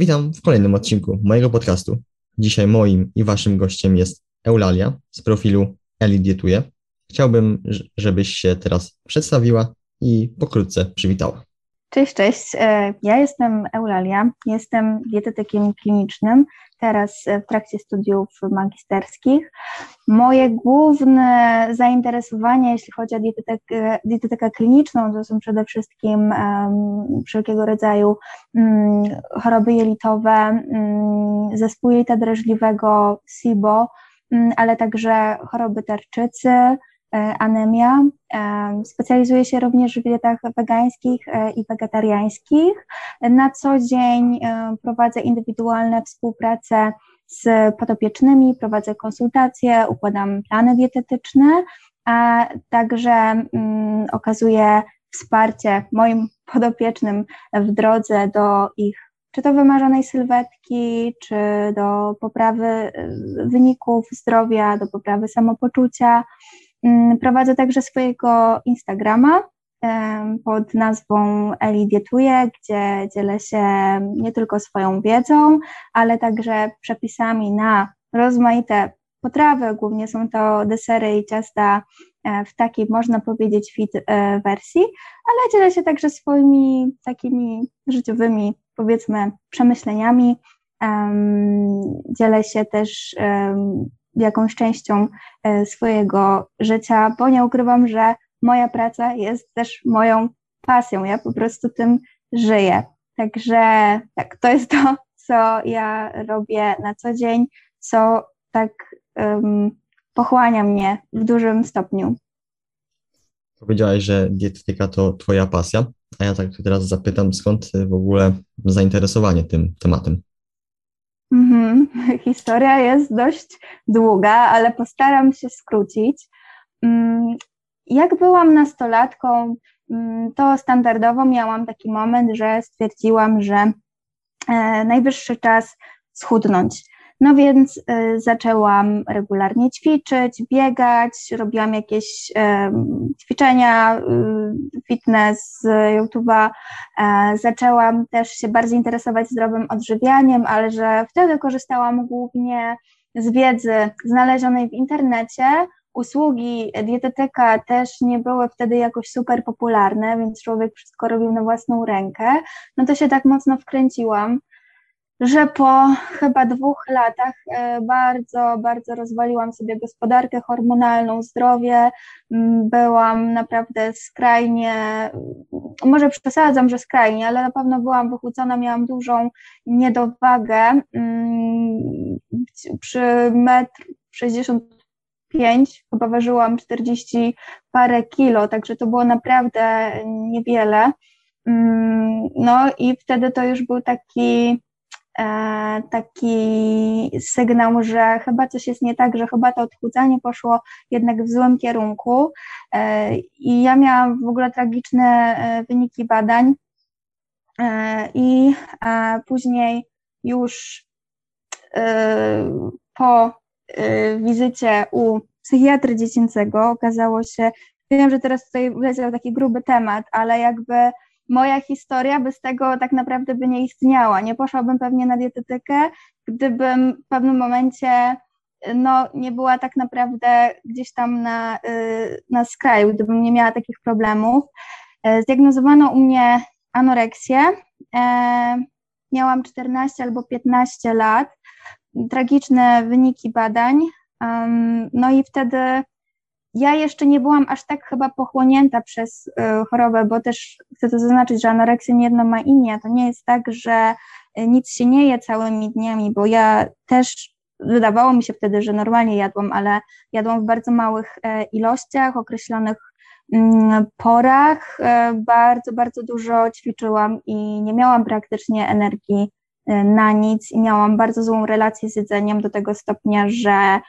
Witam w kolejnym odcinku mojego podcastu. Dzisiaj moim i waszym gościem jest Eulalia z profilu Eli Dietuje. Chciałbym, żebyś się teraz przedstawiła i pokrótce przywitała. Cześć, cześć. E, ja jestem Eulalia, jestem dietetykiem klinicznym, teraz w trakcie studiów magisterskich. Moje główne zainteresowania, jeśli chodzi o dietetykę, dietetykę kliniczną, to są przede wszystkim um, wszelkiego rodzaju um, choroby jelitowe, um, zespół jelita drażliwego, SIBO, ale także choroby tarczycy, E, anemia. E, specjalizuję się również w dietach wegańskich e, i wegetariańskich. Na co dzień prowadzę indywidualne współprace z podopiecznymi, prowadzę konsultacje, układam plany dietetyczne, a także mm, okazuję wsparcie moim podopiecznym w drodze do ich czy to wymarzonej sylwetki, czy do poprawy wyników zdrowia, do poprawy samopoczucia. Mm, prowadzę także swojego Instagrama pod nazwą Eli Dietuje, gdzie dzielę się nie tylko swoją wiedzą, ale także przepisami na rozmaite potrawy. Głównie są to desery i ciasta e, w takiej, można powiedzieć, fit e, wersji, ale dzielę się także swoimi takimi życiowymi, powiedzmy, przemyśleniami. Dzielę się też jakąś częścią e, swojego życia, bo nie ukrywam, że moja praca jest też moją pasją. Ja po prostu tym żyję. Także tak, to jest to, co ja robię na co dzień, co tak um, pochłania mnie w dużym stopniu. Powiedziałaś, że dietetyka to Twoja pasja, a ja tak teraz zapytam, skąd w ogóle zainteresowanie tym tematem? Mhm. Historia jest dość długa, ale postaram się skrócić. Mm, jak byłam nastolatką, mm, to standardowo miałam taki moment, że stwierdziłam, że e, najwyższy czas schudnąć. No więc y, zaczęłam regularnie ćwiczyć, biegać, robiłam jakieś y, ćwiczenia, y, fitness z YouTube'a. E, zaczęłam też się bardziej interesować zdrowym odżywianiem, ale że wtedy korzystałam głównie z wiedzy znalezionej w internecie. Usługi dietetyka też nie były wtedy jakoś super popularne, więc człowiek wszystko robił na własną rękę. No to się tak mocno wkręciłam że po chyba dwóch latach e, bardzo, bardzo rozwaliłam sobie gospodarkę hormonalną, zdrowie. Byłam naprawdę skrajnie, może przesadzam, że skrajnie, ale na pewno byłam wychłucona, miałam dużą niedowagę. Mm, przy metr 65 chyba ważyłam 40 parę kilo, także to było naprawdę niewiele. Mm, no i wtedy to już był taki taki sygnał, że chyba coś jest nie tak, że chyba to odchudzanie poszło jednak w złym kierunku. E, I ja miałam w ogóle tragiczne e, wyniki badań. I później już po wizycie u psychiatry dziecięcego okazało się, wiem, że teraz tutaj wleciał taki gruby temat, ale jakby moja historia bez tego tak naprawdę by nie istniała. Nie poszłabym pewnie na dietetykę, gdybym w pewnym momencie no, nie była tak naprawdę gdzieś tam na, y, na skraju, gdybym nie miała takich problemów. E, zdiagnozowano u mnie anoreksję. E, miałam 14 albo 15 lat. Tragiczne wyniki badań. No i wtedy ja jeszcze nie byłam aż tak chyba pochłonięta przez y, chorobę, bo też chcę to zaznaczyć, że anoreksja nie jedno ma imię. To nie jest tak, że y, nic się nie je całymi dniami, bo ja też wydawało mi się wtedy, że normalnie jadłam, ale jadłam w bardzo małych e, ilościach, określonych mm, porach. E, bardzo, bardzo dużo ćwiczyłam i nie miałam praktycznie energii e, na nic i miałam bardzo złą relację z jedzeniem do tego stopnia, że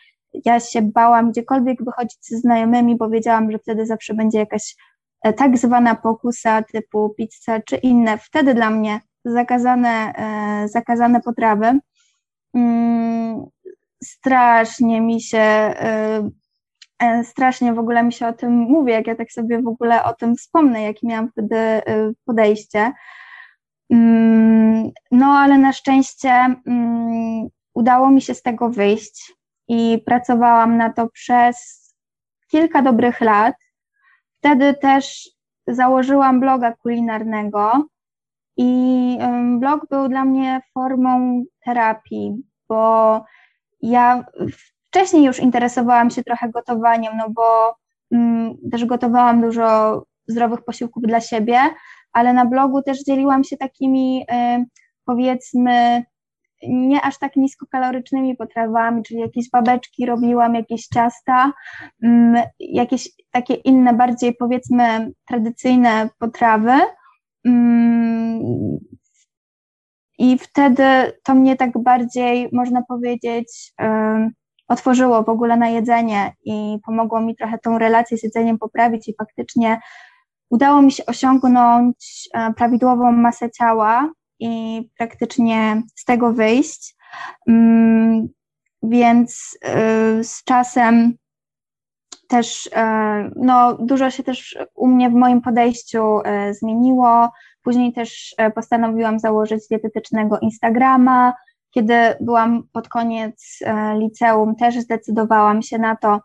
ja się bałam gdziekolwiek wychodzić ze znajomymi, bo wiedziałam, że wtedy zawsze będzie jakaś e, tak zwana pokusa typu pizza czy inne, wtedy dla mnie zakazane, e, zakazane potrawy. Mm, strasznie mi się, e, strasznie w ogóle mi się o tym mówi, jak ja tak sobie w ogóle o tym wspomnę, jakie miałam wtedy podejście. Mm, no, ale na szczęście mm, udało mi się z tego wyjść i pracowałam na to przez kilka dobrych lat. Wtedy też założyłam bloga kulinarnego i blog był dla mnie formą terapii, bo ja wcześniej już interesowałam się trochę gotowaniem, no bo mm, też gotowałam dużo zdrowych posiłków dla siebie, ale na blogu też dzieliłam się takimi y, powiedzmy nie aż tak niskokalorycznymi potrawami, czyli jakieś babeczki robiłam, jakieś ciasta, mm, jakieś takie inne, bardziej powiedzmy tradycyjne potrawy. Mm, I wtedy to mnie tak bardziej, można powiedzieć, otworzyło w ogóle na jedzenie i pomogło mi trochę tą relację z jedzeniem poprawić i faktycznie udało mi się osiągnąć e, prawidłową masę ciała i praktycznie z tego wyjść. Mm, więc e, z czasem też e, no, dużo się też u mnie w moim podejściu zmieniło. Później też postanowiłam założyć dietetycznego Instagrama. Kiedy byłam pod koniec liceum, też zdecydowałam się na to,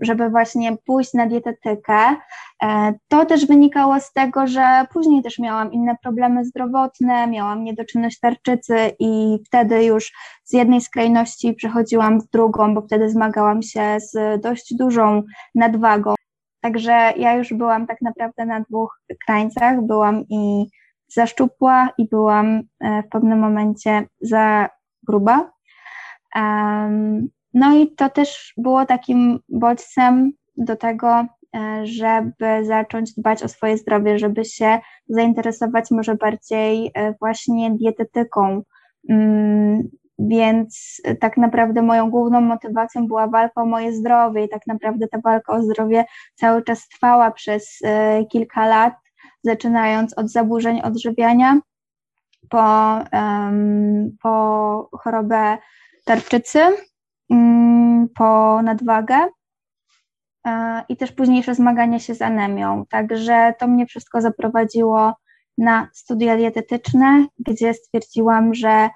żeby właśnie pójść na dietetykę. E, to też wynikało z tego, że później też miałam inne problemy zdrowotne, miałam niedoczynność tarczycy i wtedy już z jednej skrajności przechodziłam w drugą, bo wtedy zmagałam się z dość dużą nadwagą. Także ja już byłam tak naprawdę na dwóch krańcach. Byłam i za szczupła i byłam e, w pewnym momencie za gruba. No i to też było takim bodźcem do tego, e, żeby zacząć dbać o swoje zdrowie, żeby się zainteresować może bardziej e, właśnie dietetyką. Mm, więc tak naprawdę moją główną motywacją była walka o moje zdrowie i tak naprawdę ta walka o zdrowie cały czas trwała przez e, kilka lat, zaczynając od zaburzeń odżywiania po, po chorobę tarczycy, po nadwagę e, i też późniejsze zmagania się z anemią. Także to mnie wszystko zaprowadziło na studia dietetyczne, gdzie stwierdziłam, że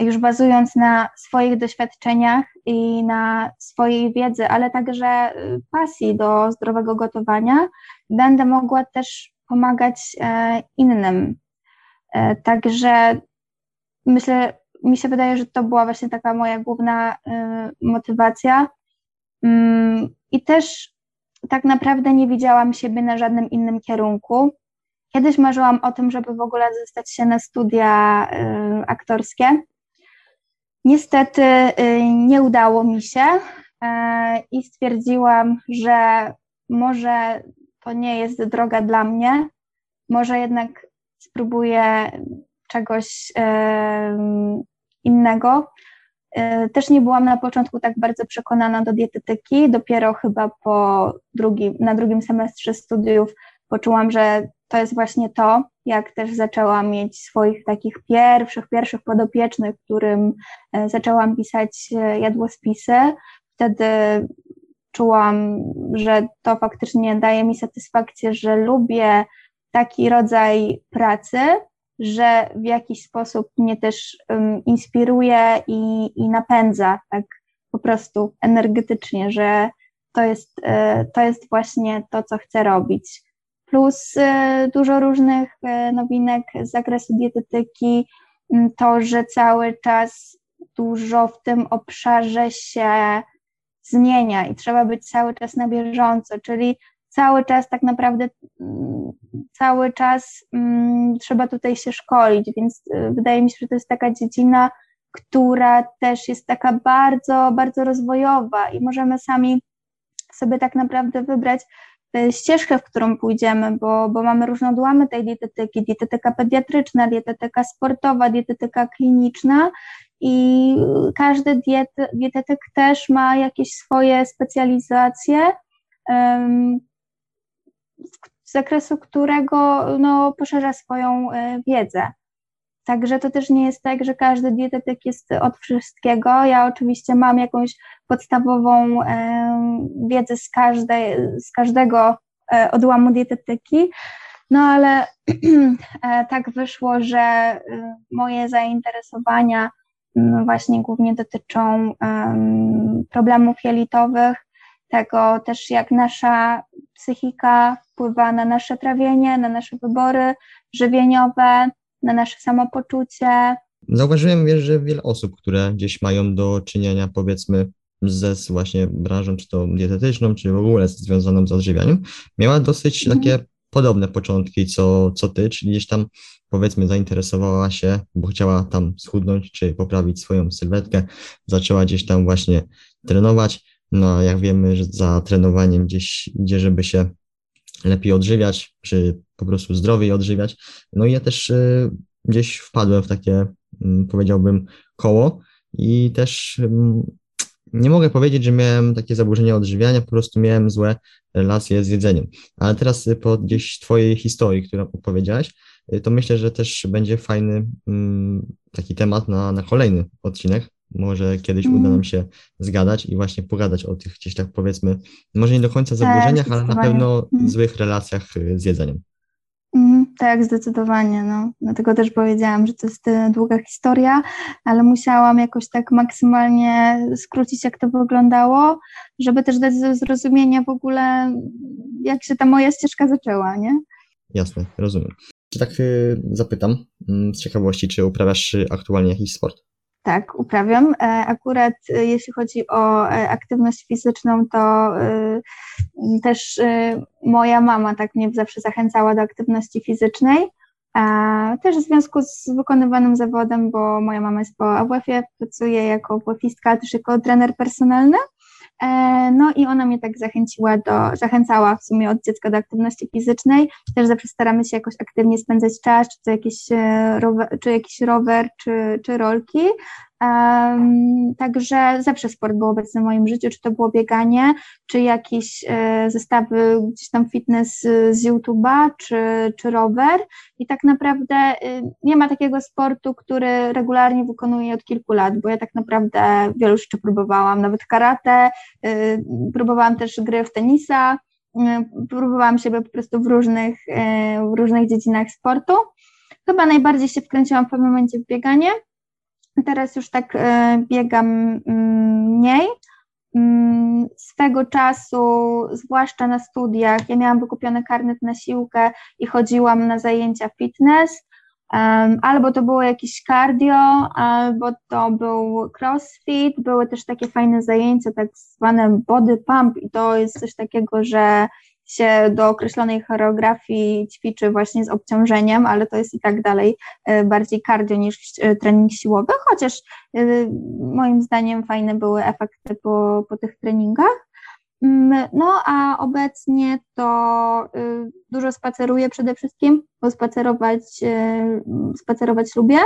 już bazując na swoich doświadczeniach i na swojej wiedzy, ale także y, pasji do zdrowego gotowania, będę mogła też pomagać e, innym. E, także myślę, mi się wydaje, że to była właśnie taka moja główna y, motywacja. Mm, I też tak naprawdę nie widziałam siebie na żadnym innym kierunku. Kiedyś marzyłam o tym, żeby w ogóle zostać się na studia y, aktorskie. Niestety y, nie udało mi się i stwierdziłam, że może to nie jest droga dla mnie, może jednak spróbuję czegoś innego. E, też nie byłam na początku tak bardzo przekonana do dietetyki, dopiero chyba po drugim, na drugim semestrze studiów poczułam, że to jest właśnie to, jak też zaczęłam mieć swoich takich pierwszych, pierwszych podopiecznych, którym e, zaczęłam pisać e, jadłospisy. Wtedy czułam, że to faktycznie daje mi satysfakcję, że lubię taki rodzaj pracy, że w jakiś sposób mnie też um, inspiruje i, i napędza tak po prostu energetycznie, że to jest, e, to jest właśnie to, co chcę robić. Plus e, dużo różnych e, nowinek z zakresu dietetyki, to, że cały czas dużo w tym obszarze się zmienia i trzeba być cały czas na bieżąco, czyli cały czas tak naprawdę mm, cały czas um, trzeba tutaj się szkolić, więc y, wydaje mi się, że to jest taka dziedzina, która też jest taka bardzo, bardzo rozwojowa i możemy sami sobie tak naprawdę wybrać y, ścieżkę, w którą pójdziemy, bo, bo mamy różne odłamy tej dietetyki, dietetyka pediatryczna, dietetyka sportowa, dietetyka kliniczna i każdy diet, dietetyk też ma jakieś swoje specjalizacje, z zakresu którego no, poszerza swoją e, wiedzę. Także to też nie jest tak, że każdy dietetyk jest od wszystkiego. Ja oczywiście mam jakąś podstawową e, wiedzę z, każdej, z każdego e, odłamu dietetyki, No ale tak wyszło, że moje zainteresowania właśnie głównie dotyczą problemów jelitowych, tego też jak nasza psychika wpływa na nasze trawienie, na nasze wybory żywieniowe, na nasze samopoczucie. Zauważyłem, że wiele osób, które gdzieś mają do czynienia, powiedzmy, ze właśnie branżą, czy to dietetyczną, czy w ogóle związaną z odżywianiem, miała dosyć mhm. takie podobne początki, co, co ty, czyli gdzieś tam powiedzmy zainteresowała się, bo chciała tam schudnąć, czy poprawić swoją sylwetkę, zaczęła gdzieś tam właśnie trenować, no jak wiemy, że za trenowaniem gdzieś idzie, żeby się lepiej odżywiać, czy po prostu zdrowiej odżywiać. No i ja też y, gdzieś wpadłem w takie, y, powiedziałbym, koło i też y, nie mogę powiedzieć, że miałem takie zaburzenia odżywiania, po prostu miałem złe relacje z jedzeniem. Ale teraz po gdzieś Twojej historii, którą opowiedziałeś, to myślę, że też będzie fajny mm, taki temat na, na kolejny odcinek, może kiedyś mm. uda nam się zgadać i właśnie pogadać o tych gdzieś tak powiedzmy, może nie do końca tak, zaburzeniach, ale na pewno mm. złych relacjach y, z jedzeniem. Mm, tak, zdecydowanie. No. Dlatego też powiedziałam, że to jest y, długa historia, ale musiałam jakoś tak maksymalnie skrócić, jak to wyglądało, żeby też dać zrozumienia w ogóle, jak się ta moja ścieżka zaczęła, nie? Jasne, rozumiem. Czy tak y, zapytam mm, z ciekawości, czy uprawiasz aktualnie jakiś sport? Tak, uprawiam. E, akurat e, jeśli chodzi o e, aktywność fizyczną, to też moja mama tak mnie zawsze zachęcała do aktywności fizycznej. Też w związku z wykonywanym zawodem, bo moja mama jest po AWF-ie, pracuje jako AWF-istka, też jako trener personalny. No i ona mnie tak zachęciła do, zachęcała w sumie od dziecka do aktywności fizycznej. Też zawsze staramy się jakoś aktywnie spędzać czas, czy to jakiś rower, czy, jakiś rower, czy, czy rolki. Um, także zawsze sport był obecny w moim życiu, czy to było bieganie, czy jakieś e, zestawy gdzieś tam fitness z YouTube'a, czy, czy rower. I tak naprawdę y, nie ma takiego sportu, który regularnie wykonuję od kilku lat, bo ja tak naprawdę wielu rzeczy próbowałam, nawet karate, y, próbowałam też gry w tenisa, y, próbowałam siebie po prostu w różnych, w różnych dziedzinach sportu. Chyba najbardziej się wkręciłam w pewnym momencie w bieganie, Teraz już tak e, biegam mm, mniej. Mm, swego czasu, zwłaszcza na studiach, ja miałam wykupiony karnet na siłkę i chodziłam na zajęcia fitness. Albo to było jakieś cardio, albo to był crossfit, były też takie fajne zajęcia, tak zwane body pump, i to jest coś takiego, że się do określonej choreografii ćwiczy właśnie z obciążeniem, ale to jest i tak dalej e, bardziej cardio niż e, trening siłowy, chociaż e, moim zdaniem fajne były efekty po, po tych treningach. Mm, no a obecnie to dużo spaceruję przede wszystkim, bo spacerować, spacerować lubię.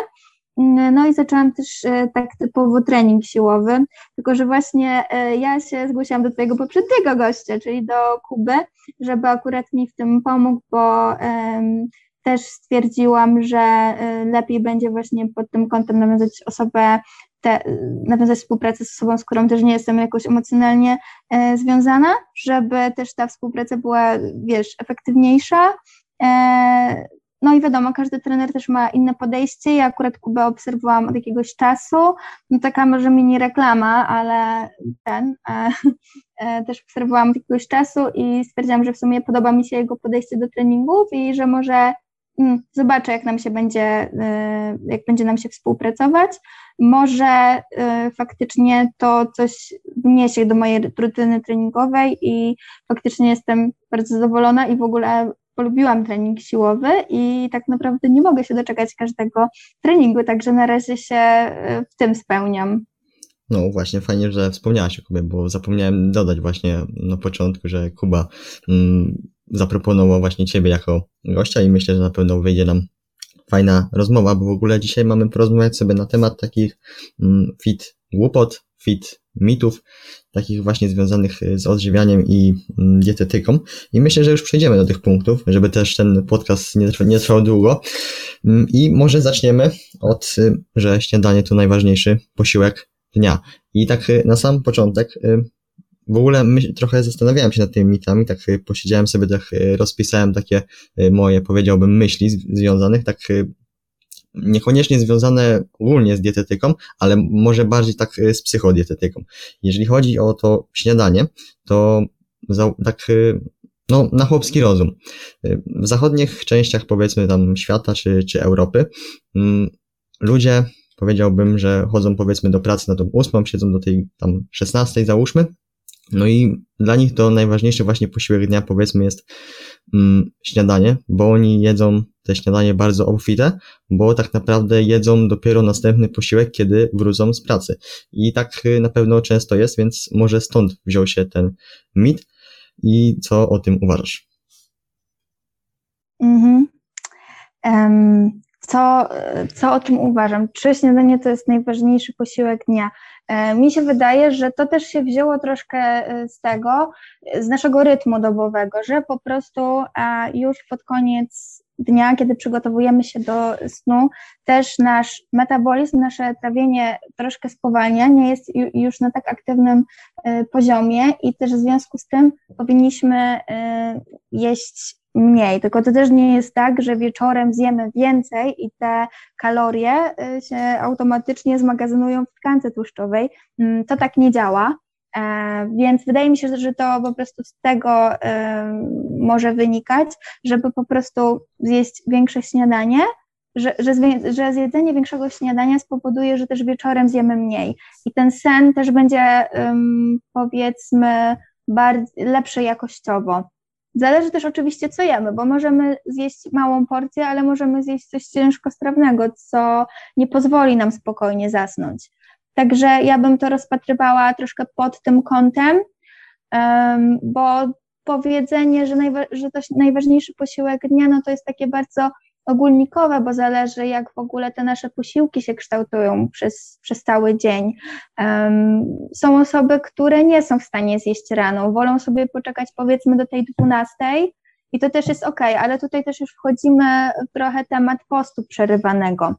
No i zaczęłam też e, tak typowo trening siłowy, tylko że właśnie e, ja się zgłosiłam do Twojego poprzedniego gościa, czyli do Kuby, żeby akurat mi w tym pomógł, bo też stwierdziłam, że e, lepiej będzie właśnie pod tym kątem nawiązać osobę, te, nawiązać współpracę z osobą, z którą też nie jestem jakoś emocjonalnie e, związana, żeby też ta współpraca była, wiesz, efektywniejsza. E, no i wiadomo, każdy trener też ma inne podejście. Ja akurat Kubę obserwowałam od jakiegoś czasu. No taka może mini reklama, ale ten e, e, też obserwowałam od jakiegoś czasu i stwierdziłam, że w sumie podoba mi się jego podejście do treningów i że może mm, zobaczę, jak nam się będzie, e, jak będzie nam się współpracować. Może e, faktycznie to coś wniesie do mojej rutyny treningowej i faktycznie jestem bardzo zadowolona i w ogóle polubiłam trening siłowy i tak naprawdę nie mogę się doczekać każdego treningu, także na razie się e, w tym spełniam. No właśnie, fajnie, że wspomniałaś o Kubie, bo zapomniałem dodać właśnie na początku, że Kuba mm, zaproponował właśnie Ciebie jako gościa i myślę, że na pewno wyjdzie nam fajna rozmowa, bo w ogóle dzisiaj mamy porozmawiać sobie na temat takich mm, fit głupot, fit mitów, takich właśnie związanych y, z odżywianiem i mm, dietetyką. I myślę, że już przejdziemy do tych punktów, żeby też ten podcast nie, trwa, nie trwał długo. Mm, I może zaczniemy od, y, że śniadanie to najważniejszy posiłek dnia. I tak y, na sam początek w ogóle myśl, trochę zastanawiałem się nad tymi mitami, tak posiedziałem sobie, tak rozpisałem takie moje, powiedziałbym, myśli związanych, tak niekoniecznie związane ogólnie z dietetyką, ale może bardziej tak z psychodietetyką. Jeżeli chodzi o to śniadanie, to za, tak no, na chłopski rozum. W zachodnich częściach, powiedzmy tam świata czy, czy Europy, mm, ludzie, powiedziałbym, że chodzą powiedzmy do pracy na tą ósmą, siedzą do tej tam szesnastej załóżmy, no i dla nich to najważniejszy właśnie posiłek dnia, powiedzmy, jest mm, śniadanie, bo oni jedzą te śniadanie bardzo obfite, bo tak naprawdę jedzą dopiero następny posiłek, kiedy wrócą z pracy. I tak y, na pewno często jest, więc może stąd wziął się ten mit. I co o tym uważasz? Mhm. Um, co, co o tym uważam? Czy śniadanie to jest najważniejszy posiłek dnia? E, mi się wydaje, że to też się wzięło troszkę e, z tego, z naszego rytmu dobowego, że po prostu już pod koniec dnia, kiedy przygotowujemy się do snu, też nasz metabolizm, nasze trawienie troszkę spowalnia, nie jest już na tak aktywnym e, poziomie i też w związku z tym powinniśmy jeść mniej, tylko to też nie jest tak, że wieczorem zjemy więcej i te kalorie y, się automatycznie zmagazynują w tkance tłuszczowej. Mm, to tak nie działa. E, więc wydaje mi się, że to po prostu z tego może wynikać, żeby po prostu zjeść większe śniadanie, że, że, że zjedzenie większego śniadania spowoduje, że też wieczorem zjemy mniej. I ten sen też będzie, powiedzmy, bardziej, lepszy jakościowo. Zależy też oczywiście, co jemy, bo możemy zjeść małą porcję, ale możemy zjeść coś ciężkostrawnego, co nie pozwoli nam spokojnie zasnąć. Także ja bym to rozpatrywała troszkę pod tym kątem, bo powiedzenie, że, najwa- że to najważniejszy posiłek dnia, no to jest takie bardzo ogólnikowe, bo zależy, jak w ogóle te nasze posiłki się kształtują przez, przez cały dzień. Um, są osoby, które nie są w stanie zjeść rano, wolą sobie poczekać powiedzmy do tej dwunastej i to też jest ok, ale tutaj też już wchodzimy w trochę temat postu przerywanego.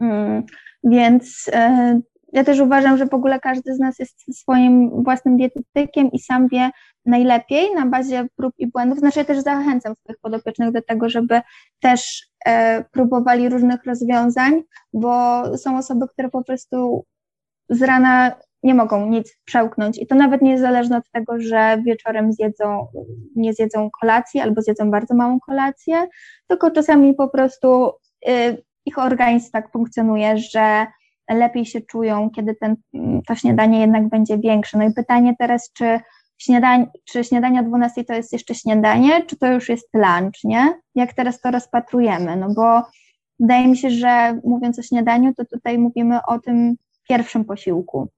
Um, więc y, ja też uważam, że w ogóle każdy z nas jest swoim własnym dietetykiem i sam wie najlepiej na bazie prób i błędów. Znaczy ja też zachęcam swoich podopiecznych do tego, żeby też e, próbowali różnych rozwiązań, bo są osoby, które po prostu z rana nie mogą nic przełknąć i to nawet nie jest zależne od tego, że wieczorem zjedzą, nie zjedzą kolacji albo zjedzą bardzo małą kolację, tylko czasami po prostu y, ich organizm tak funkcjonuje, że lepiej się czują, kiedy ten, to śniadanie jednak będzie większe. No i pytanie teraz, czy śniadań, czy śniadanie o 12 to jest jeszcze śniadanie, czy to już jest lunch, nie? Jak teraz to rozpatrujemy? No bo wydaje mi się, że mówiąc o śniadaniu, to tutaj mówimy o tym pierwszym posiłku.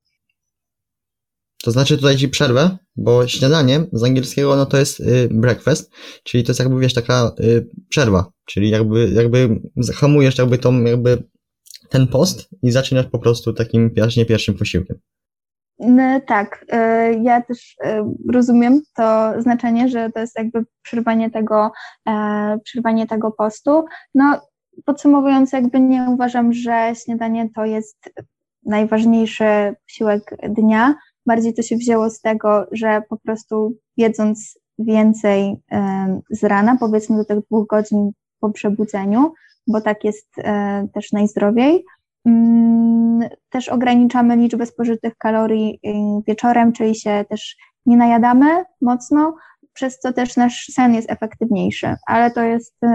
To znaczy tutaj ci przerwę, bo śniadanie z angielskiego no to jest y, breakfast, czyli to jest jakby wiesz taka y, przerwa, czyli jakby jakby hamujesz jakby tą jakby ten post i zaczynasz po prostu takim właśnie pierwszym posiłkiem. No, tak, e, ja też e, rozumiem to znaczenie, że to jest jakby przerwanie tego, e, przerwanie tego postu. No, podsumowując, jakby nie uważam, że śniadanie to jest najważniejszy posiłek dnia. Bardziej to się wzięło z tego, że po prostu jedząc więcej z rana, powiedzmy do tych dwóch godzin po przebudzeniu, bo tak jest też najzdrowiej. Mm, też ograniczamy liczbę spożytych kalorii y, wieczorem, czyli się też nie najadamy mocno, przez co też nasz sen jest efektywniejszy, ale to jest y,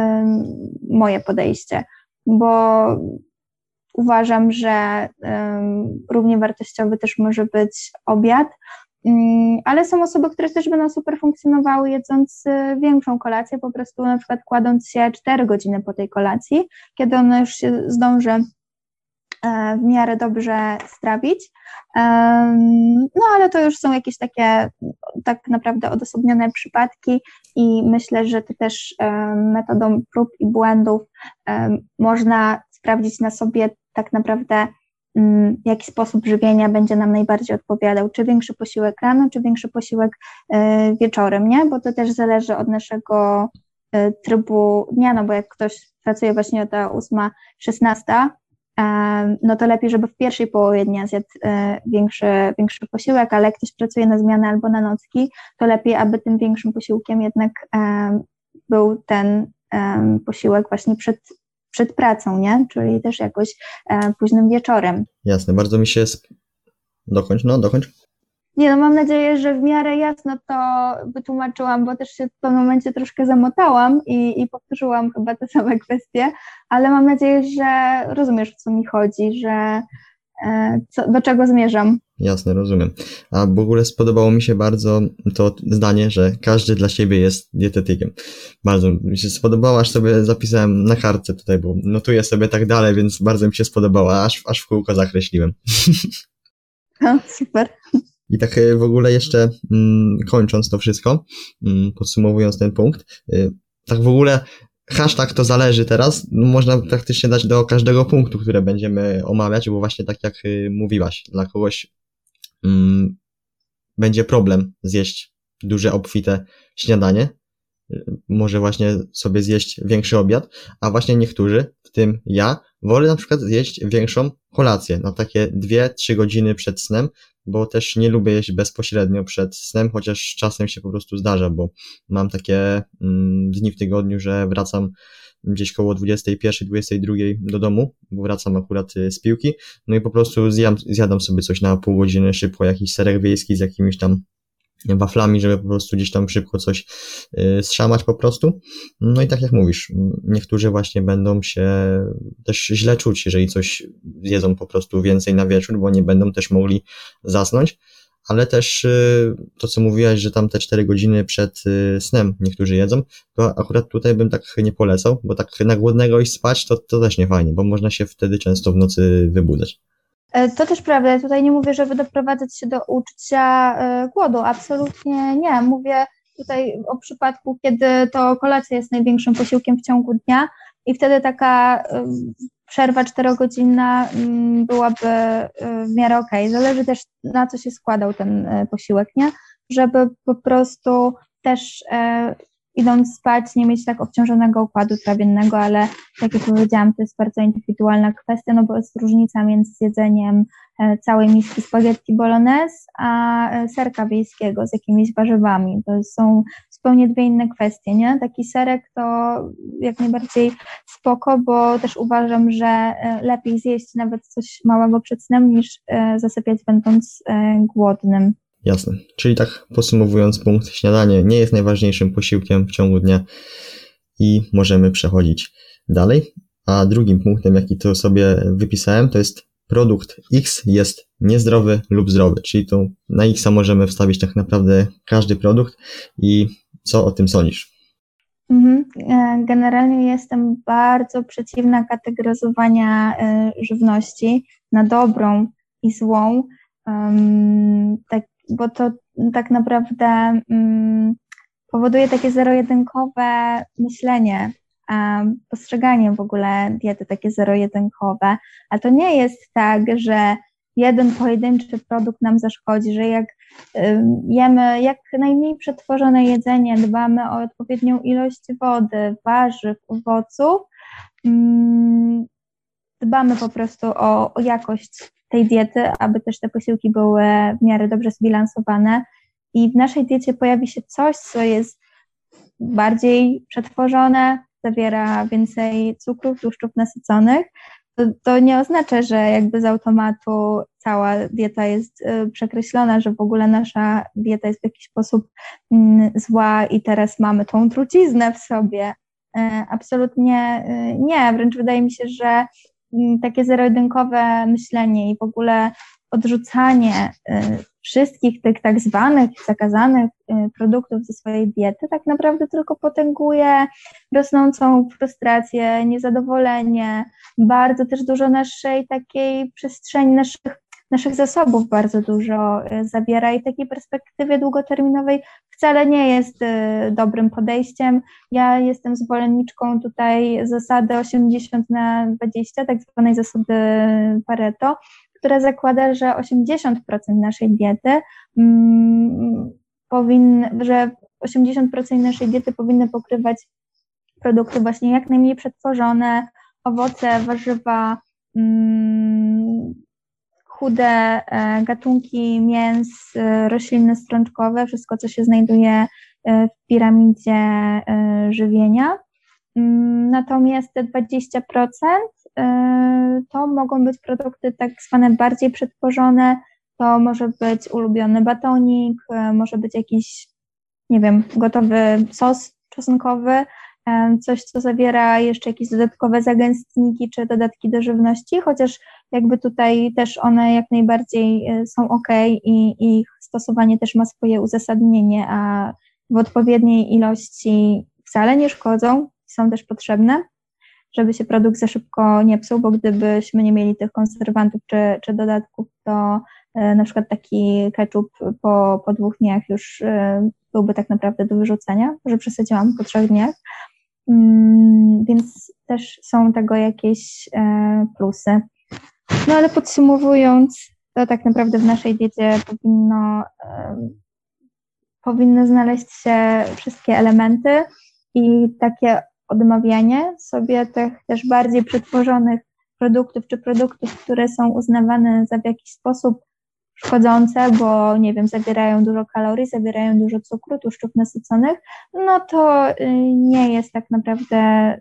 moje podejście, bo uważam, że y, równie wartościowy też może być obiad, Mm, ale są osoby, które też będą super funkcjonowały jedząc większą kolację, po prostu na przykład kładąc się 4 godziny po tej kolacji, kiedy ona już się zdąży w miarę dobrze strawić. No ale to już są jakieś takie tak naprawdę odosobnione przypadki i myślę, że to też metodą prób i błędów można sprawdzić na sobie tak naprawdę Mm, jaki sposób żywienia będzie nam najbardziej odpowiadał, czy większy posiłek rano, czy większy posiłek e, wieczorem, nie? Bo to też zależy od naszego e, trybu dnia, no bo jak ktoś pracuje właśnie o ta 8, 16, no to lepiej, żeby w pierwszej połowie dnia zjadł większy, większy posiłek, ale jak ktoś pracuje na zmianę albo na nocki, to lepiej, aby tym większym posiłkiem jednak był ten posiłek właśnie przed, przed pracą, nie? Czyli też jakoś późnym wieczorem. Jasne, bardzo mi się. Dokończ, no, dokończ. Nie, no mam nadzieję, że w miarę jasno to wytłumaczyłam, bo też się w pewnym momencie troszkę zamotałam i, i powtórzyłam chyba te same kwestie, ale mam nadzieję, że rozumiesz, o co mi chodzi, że e, co, do czego zmierzam. Jasne, rozumiem. A w ogóle spodobało mi się bardzo to zdanie, że każdy dla siebie jest dietetykiem. Bardzo mi się spodobało, aż sobie zapisałem na kartce tutaj, bo notuję sobie tak dalej, więc bardzo mi się spodobało, aż, aż w kółko zakreśliłem. No, super. I tak e, w ogóle jeszcze mm, kończąc to wszystko, mm, podsumowując ten punkt, y, tak w ogóle hashtag to zależy teraz, no, można praktycznie dać do każdego punktu, które będziemy omawiać, bo właśnie tak jak y, mówiłaś, dla kogoś mm, będzie problem zjeść duże, obfite śniadanie, może właśnie sobie zjeść większy obiad, a właśnie niektórzy, w tym ja, wolę na przykład zjeść większą kolację na takie 2-3 godziny przed snem, bo też nie lubię jeść bezpośrednio przed snem, chociaż czasem się po prostu zdarza, bo mam takie mm, dni w tygodniu, że wracam gdzieś koło 21, 22 do domu, bo wracam akurat y, z piłki, no i po prostu zjadam, zjadam sobie coś na pół godziny szybko, jakiś serek wiejski z jakimiś tam waflami, żeby po prostu gdzieś tam szybko coś y, zszamać po prostu. No i tak jak mówisz, niektórzy właśnie będą się też źle czuć, jeżeli coś jedzą po prostu więcej na wieczór, bo nie będą też mogli zasnąć, ale też y, to, co mówiłaś, że tam te 4 godziny przed y, snem niektórzy jedzą, to akurat tutaj bym tak nie polecał, bo tak na głodnego iść spać, to, to też nie fajnie, bo można się wtedy często w nocy wybudzać. E, to też prawda. Tutaj nie mówię, żeby doprowadzać się do uczucia e, głodu. Absolutnie nie. Mówię tutaj o przypadku, kiedy to kolacja jest największym posiłkiem w ciągu dnia i wtedy taka przerwa czterogodzinna mm, byłaby e, w miarę okej. Okay. Zależy też na co się składał ten posiłek, nie? Żeby po prostu też idąc spać, nie mieć tak obciążonego układu trawiennego, ale tak jak powiedziałam, to jest bardzo indywidualna kwestia, no bo jest różnica między jedzeniem e, całej miski spaghetti bolognese, a e, serka wiejskiego z jakimiś warzywami. To są zupełnie dwie inne kwestie, nie? Taki serek to jak najbardziej spoko, bo też uważam, że e, lepiej zjeść nawet coś małego przed snem, niż zasypiać będąc głodnym. Jasne. Czyli tak podsumowując punkt, śniadanie nie jest najważniejszym posiłkiem w ciągu dnia i możemy przechodzić dalej. A drugim punktem, jaki tu sobie wypisałem, to jest produkt X jest niezdrowy lub zdrowy, czyli to na X możemy wstawić tak naprawdę każdy produkt i co o tym sądzisz? Mhm. E, generalnie jestem bardzo przeciwna kategoryzowania e, żywności na dobrą i złą. Tak bo to tak naprawdę um, powoduje takie zero-jedynkowe myślenie, um, postrzeganie w ogóle diety takie zero-jedynkowe, a to nie jest tak, że jeden pojedynczy produkt nam zaszkodzi, że jak jemy jak najmniej przetworzone jedzenie, dbamy o odpowiednią ilość wody, warzyw, owoców, dbamy po prostu o, o jakość tej diety, aby też te posiłki były w miarę dobrze zbilansowane. I w naszej diecie pojawi się coś, co jest bardziej przetworzone, zawiera więcej cukrów, tłuszczów nasyconych. To, to nie oznacza, że jakby z automatu cała dieta jest y, przekreślona, że w ogóle nasza dieta jest w jakiś sposób mm, zła i teraz mamy tą truciznę w sobie. Y, absolutnie y, nie, wręcz wydaje mi się, że takie zero-jedynkowe myślenie i w ogóle odrzucanie y, wszystkich tych tak zwanych zakazanych y, produktów ze swojej diety tak naprawdę tylko potęguje rosnącą frustrację, niezadowolenie, bardzo też dużo naszej takiej przestrzeni, naszych naszych zasobów bardzo dużo y, zabiera i takiej perspektywie długoterminowej wcale nie jest y, dobrym podejściem. Ja jestem zwolenniczką tutaj zasady 80 na 20, tak zwanej zasady Pareto, która zakłada, że 80% naszej diety mm, że 80% naszej diety powinny pokrywać produkty właśnie jak najmniej przetworzone, owoce, warzywa, mm, chude e, gatunki mięs, e, rośliny strączkowe, wszystko, co się znajduje e, w piramidzie żywienia. Mm, natomiast te 20% to mogą być produkty tak zwane bardziej przetworzone, to może być ulubiony batonik, może być jakiś, nie wiem, gotowy sos czosnkowy, coś, co zawiera jeszcze jakieś dodatkowe zagęstniki czy dodatki do żywności, chociaż jakby tutaj też one jak najbardziej e, są ok i, ich stosowanie też ma swoje uzasadnienie, a w odpowiedniej ilości wcale nie szkodzą, są też potrzebne, żeby się produkt za szybko nie psuł, bo gdybyśmy nie mieli tych konserwantów czy, czy dodatków, to e, na przykład taki ketchup po, po dwóch dniach już e, byłby tak naprawdę do wyrzucenia, że przesadziłam po trzech dniach. Mm, więc też są tego jakieś e, plusy. No ale podsumowując, to tak naprawdę w naszej diecie powinno, e, powinny znaleźć się wszystkie elementy i takie odmawianie sobie tych też bardziej przetworzonych produktów, czy produktów, które są uznawane za w jakiś sposób szkodzące, bo nie wiem, zawierają dużo kalorii, zawierają dużo cukru, tłuszczów nasyconych, no to y, nie jest tak naprawdę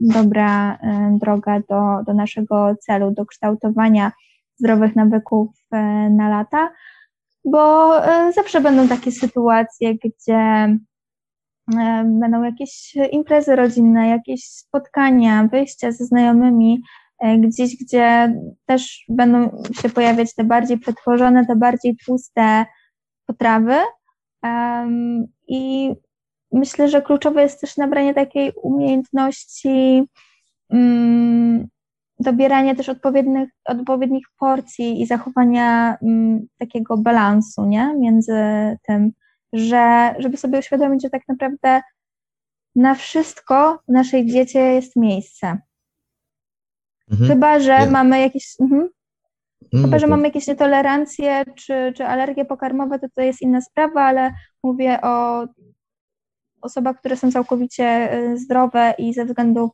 dobra y, droga do, do naszego celu, do kształtowania zdrowych nawyków y, na lata, bo zawsze będą takie sytuacje, gdzie będą jakieś imprezy rodzinne, jakieś spotkania, wyjścia ze znajomymi, gdzieś, gdzie też będą się pojawiać te bardziej przetworzone, te bardziej tłuste potrawy. I myślę, że kluczowe jest też nabranie takiej umiejętności, mm, dobieranie też odpowiednich, odpowiednich porcji i zachowania mm, takiego balansu nie? między tym, że żeby sobie uświadomić, że tak naprawdę na wszystko w naszej diecie jest miejsce. Mhm. Chyba, że mamy jakieś. Mhm. Mm, Chyba, że mamy jakieś nietolerancje czy, czy alergie pokarmowe, to to jest inna sprawa, ale mówię o osobach, które są całkowicie y, zdrowe i ze względów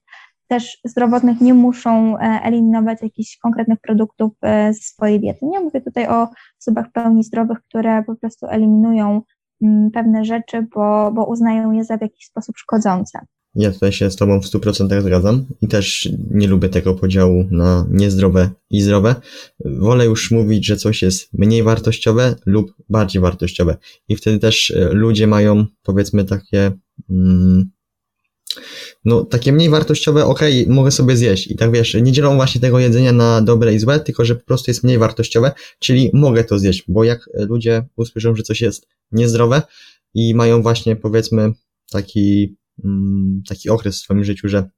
też zdrowotnych nie muszą e, eliminować jakichś konkretnych produktów e, ze swojej diety. Nie mówię tutaj o osobach pełni zdrowych, które po prostu eliminują mm, pewne rzeczy, bo, bo uznają je za w jakiś sposób szkodzące. Ja tutaj się z Tobą w 100% zgadzam i też nie lubię tego podziału na niezdrowe i zdrowe. Wolę już mówić, że coś jest mniej wartościowe lub bardziej wartościowe. I wtedy też e, ludzie mają, powiedzmy, takie, mm, no, takie mniej wartościowe, ok, mogę sobie zjeść. I tak wiesz, nie dzielą właśnie tego jedzenia na dobre i złe, tylko że po prostu jest mniej wartościowe, czyli mogę to zjeść, bo jak ludzie usłyszą, że coś jest niezdrowe i mają właśnie, powiedzmy, taki taki okres w swoim życiu, że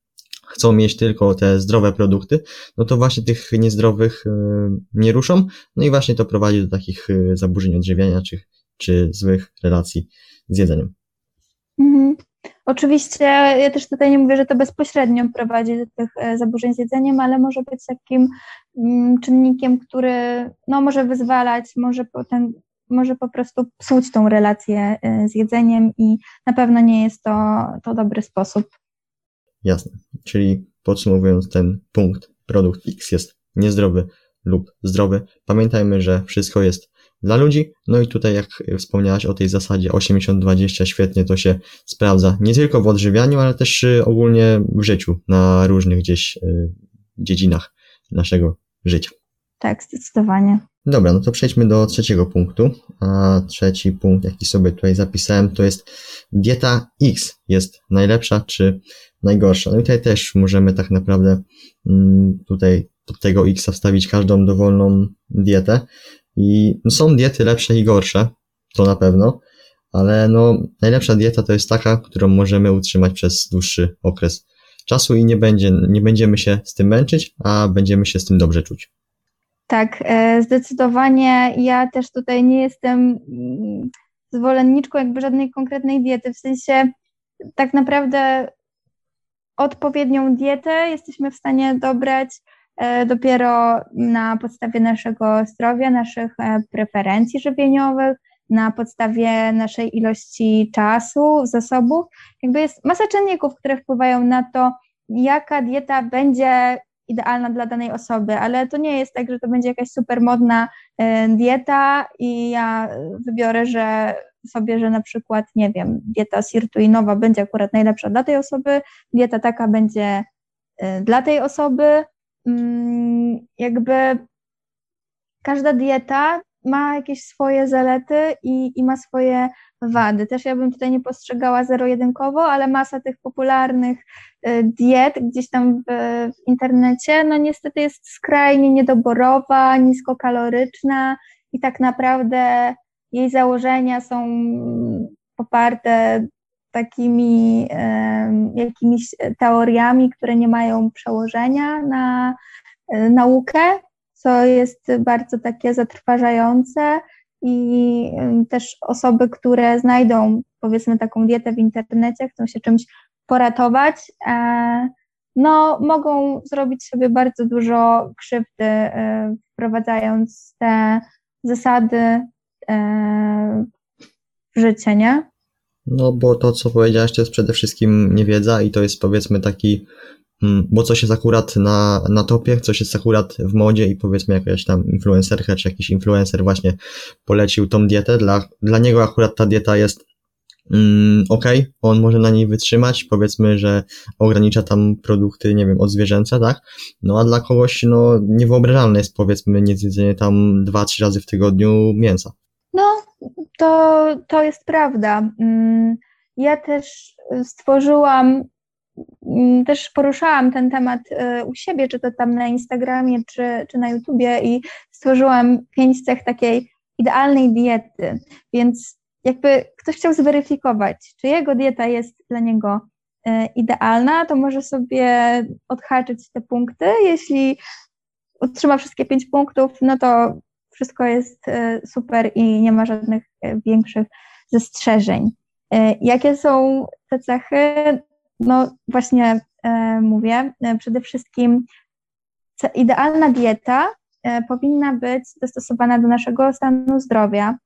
chcą mieć tylko te zdrowe produkty, no to właśnie tych niezdrowych y, nie ruszą, no i właśnie to prowadzi do takich y, zaburzeń odżywiania czy, czy złych relacji z jedzeniem. Mhm. Oczywiście ja też tutaj nie mówię, że to bezpośrednio prowadzi do tych e, zaburzeń z jedzeniem, ale może być takim mm, czynnikiem, który no, może wyzwalać, może potem może po prostu psuć tą relację y, z jedzeniem i na pewno nie jest to, to dobry sposób. Jasne. Czyli podsumowując ten punkt, produkt X jest niezdrowy lub zdrowy. Pamiętajmy, że wszystko jest dla ludzi. No i tutaj, jak wspomniałaś o tej zasadzie 80-20, świetnie to się sprawdza nie tylko w odżywianiu, ale też y, ogólnie w życiu, na różnych gdzieś y, dziedzinach naszego życia. Tak, zdecydowanie. Dobra, no to przejdźmy do trzeciego punktu. A trzeci punkt, jaki sobie tutaj zapisałem, to jest dieta X jest najlepsza czy najgorsza. No i tutaj też możemy tak naprawdę mm, tutaj do tego X wstawić każdą dowolną dietę. I są diety lepsze i gorsze, to na pewno, ale no najlepsza dieta to jest taka, którą możemy utrzymać przez dłuższy okres czasu i nie, będzie, nie będziemy się z tym męczyć, a będziemy się z tym dobrze czuć. Tak, e, zdecydowanie. Ja też tutaj nie jestem mm, zwolenniczką jakby żadnej konkretnej diety. W sensie tak naprawdę odpowiednią dietę jesteśmy w stanie dobrać e, dopiero na podstawie naszego zdrowia, naszych e, preferencji żywieniowych, na podstawie naszej ilości czasu, zasobów. Jakby jest masa czynników, które wpływają na to, jaka dieta będzie idealna dla danej osoby, ale to nie jest tak, że to będzie jakaś super modna e, dieta i ja wybiorę, że sobie, że na przykład, nie wiem, dieta sirtuinowa będzie akurat najlepsza dla tej osoby, dieta taka będzie e, dla tej osoby. Mm, jakby każda dieta ma jakieś swoje zalety i, i ma swoje wady. Też ja bym tutaj nie postrzegała zero-jedynkowo, ale masa tych popularnych y, diet gdzieś tam w, w internecie, no niestety jest skrajnie niedoborowa, niskokaloryczna i tak naprawdę jej założenia są poparte takimi jakimiś teoriami, które nie mają przełożenia na y, naukę, co jest bardzo takie zatrważające i też osoby, które znajdą powiedzmy taką dietę w internecie, chcą się czymś poratować, e, no mogą zrobić sobie bardzo dużo krzywdy, e, wprowadzając te zasady e, w życie, nie? No bo to, co powiedziałaś, to jest przede wszystkim niewiedza i to jest powiedzmy taki bo coś jest akurat na, na topie, coś jest akurat w modzie i powiedzmy jakaś tam influencerka czy jakiś influencer właśnie polecił tą dietę, dla, dla niego akurat ta dieta jest mm, ok, on może na niej wytrzymać, powiedzmy, że ogranicza tam produkty, nie wiem, od zwierzęca, tak? No a dla kogoś, no, niewyobrażalne jest powiedzmy niezjedzenie tam dwa, trzy razy w tygodniu mięsa. No, to, to jest prawda. Mm, ja też stworzyłam Mm, też poruszałam ten temat e, u siebie, czy to tam na Instagramie, czy, czy na YouTubie i stworzyłam pięć cech takiej idealnej diety, więc jakby ktoś chciał zweryfikować, czy jego dieta jest dla niego e, idealna, to może sobie odhaczyć te punkty. Jeśli otrzyma wszystkie pięć punktów, no to wszystko jest e, super i nie ma żadnych większych zastrzeżeń. Jakie są te cechy? No właśnie e, mówię, e, przede wszystkim idealna dieta e, powinna być dostosowana do naszego stanu zdrowia,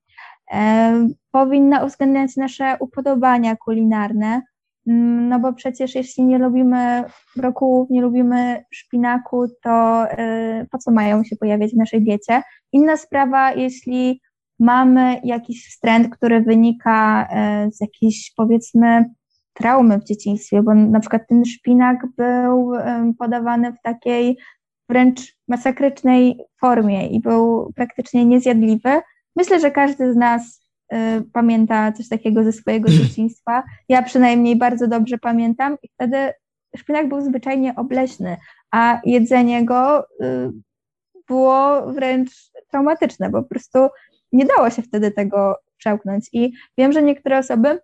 e, powinna uwzględniać nasze upodobania kulinarne, mm, no bo przecież jeśli nie lubimy brokułów, nie lubimy szpinaku, to e, po co mają się pojawiać w naszej diecie? Inna sprawa, jeśli mamy jakiś wstręt, który wynika e, z jakiejś powiedzmy traumy w dzieciństwie, bo na przykład ten szpinak był podawany w takiej wręcz masakrycznej formie i był praktycznie niezjadliwy. Myślę, że każdy z nas y, pamięta coś takiego ze swojego dzieciństwa. Ja przynajmniej bardzo dobrze pamiętam i wtedy szpinak był zwyczajnie obleśny, a jedzenie go y, było wręcz traumatyczne, bo po prostu nie dało się wtedy tego przełknąć. I wiem, że niektóre osoby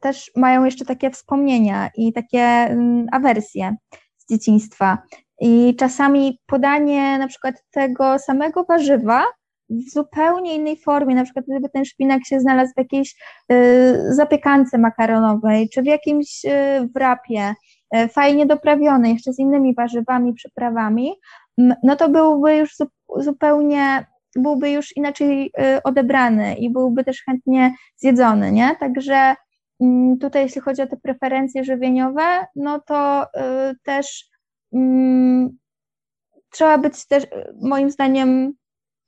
też mają jeszcze takie wspomnienia i takie mm, awersje z dzieciństwa. I czasami podanie na przykład tego samego warzywa w zupełnie innej formie, na przykład gdyby ten szpinak się znalazł w jakiejś y, zapiekance makaronowej, czy w jakimś y, wrapie, y, fajnie doprawiony, jeszcze z innymi warzywami, przyprawami, no to byłby już zu, zupełnie byłby już inaczej y, odebrany i byłby też chętnie zjedzony, nie? Także mm, tutaj jeśli chodzi o te preferencje żywieniowe, no to y, też mm, trzeba być też moim zdaniem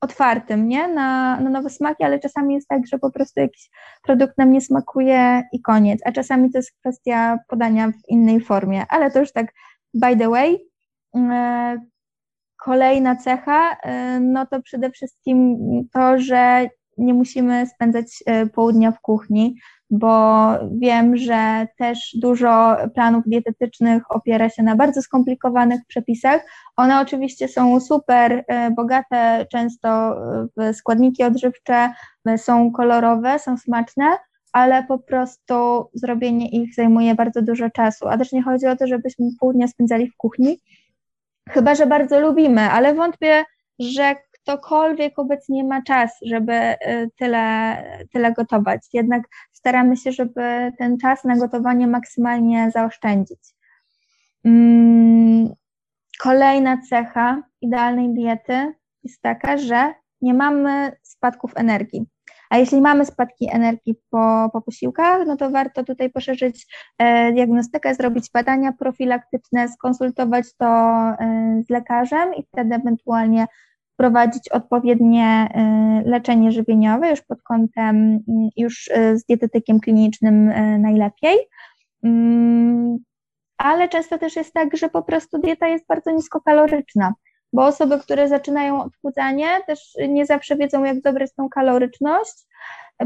otwartym, nie? Na, na nowe smaki, ale czasami jest tak, że po prostu jakiś produkt nam nie smakuje i koniec, a czasami to jest kwestia podania w innej formie, ale to już tak by the way. Kolejna cecha, y, no to przede wszystkim to, że nie musimy spędzać y, południa w kuchni, bo wiem, że też dużo planów dietetycznych opiera się na bardzo skomplikowanych przepisach. One oczywiście są super y, bogate, często w składniki odżywcze, są kolorowe, są smaczne, ale po prostu zrobienie ich zajmuje bardzo dużo czasu. A też nie chodzi o to, żebyśmy południa spędzali w kuchni, Chyba, że bardzo lubimy, ale wątpię, że ktokolwiek obecnie ma czas, żeby y, tyle, tyle gotować. Jednak staramy się, żeby ten czas na gotowanie maksymalnie zaoszczędzić. Mm, kolejna cecha idealnej diety jest taka, że nie mamy spadków energii. A jeśli mamy spadki energii po, po posiłkach, no to warto tutaj poszerzyć e, diagnostykę, zrobić badania profilaktyczne, skonsultować to e, z lekarzem i wtedy ewentualnie wprowadzić odpowiednie e, leczenie żywieniowe już pod kątem, mm, już z dietetykiem klinicznym najlepiej. Mm, ale często też jest tak, że po prostu dieta jest bardzo niskokaloryczna, bo osoby, które zaczynają odchudzanie, też nie zawsze wiedzą, jak dobra jest tą kaloryczność.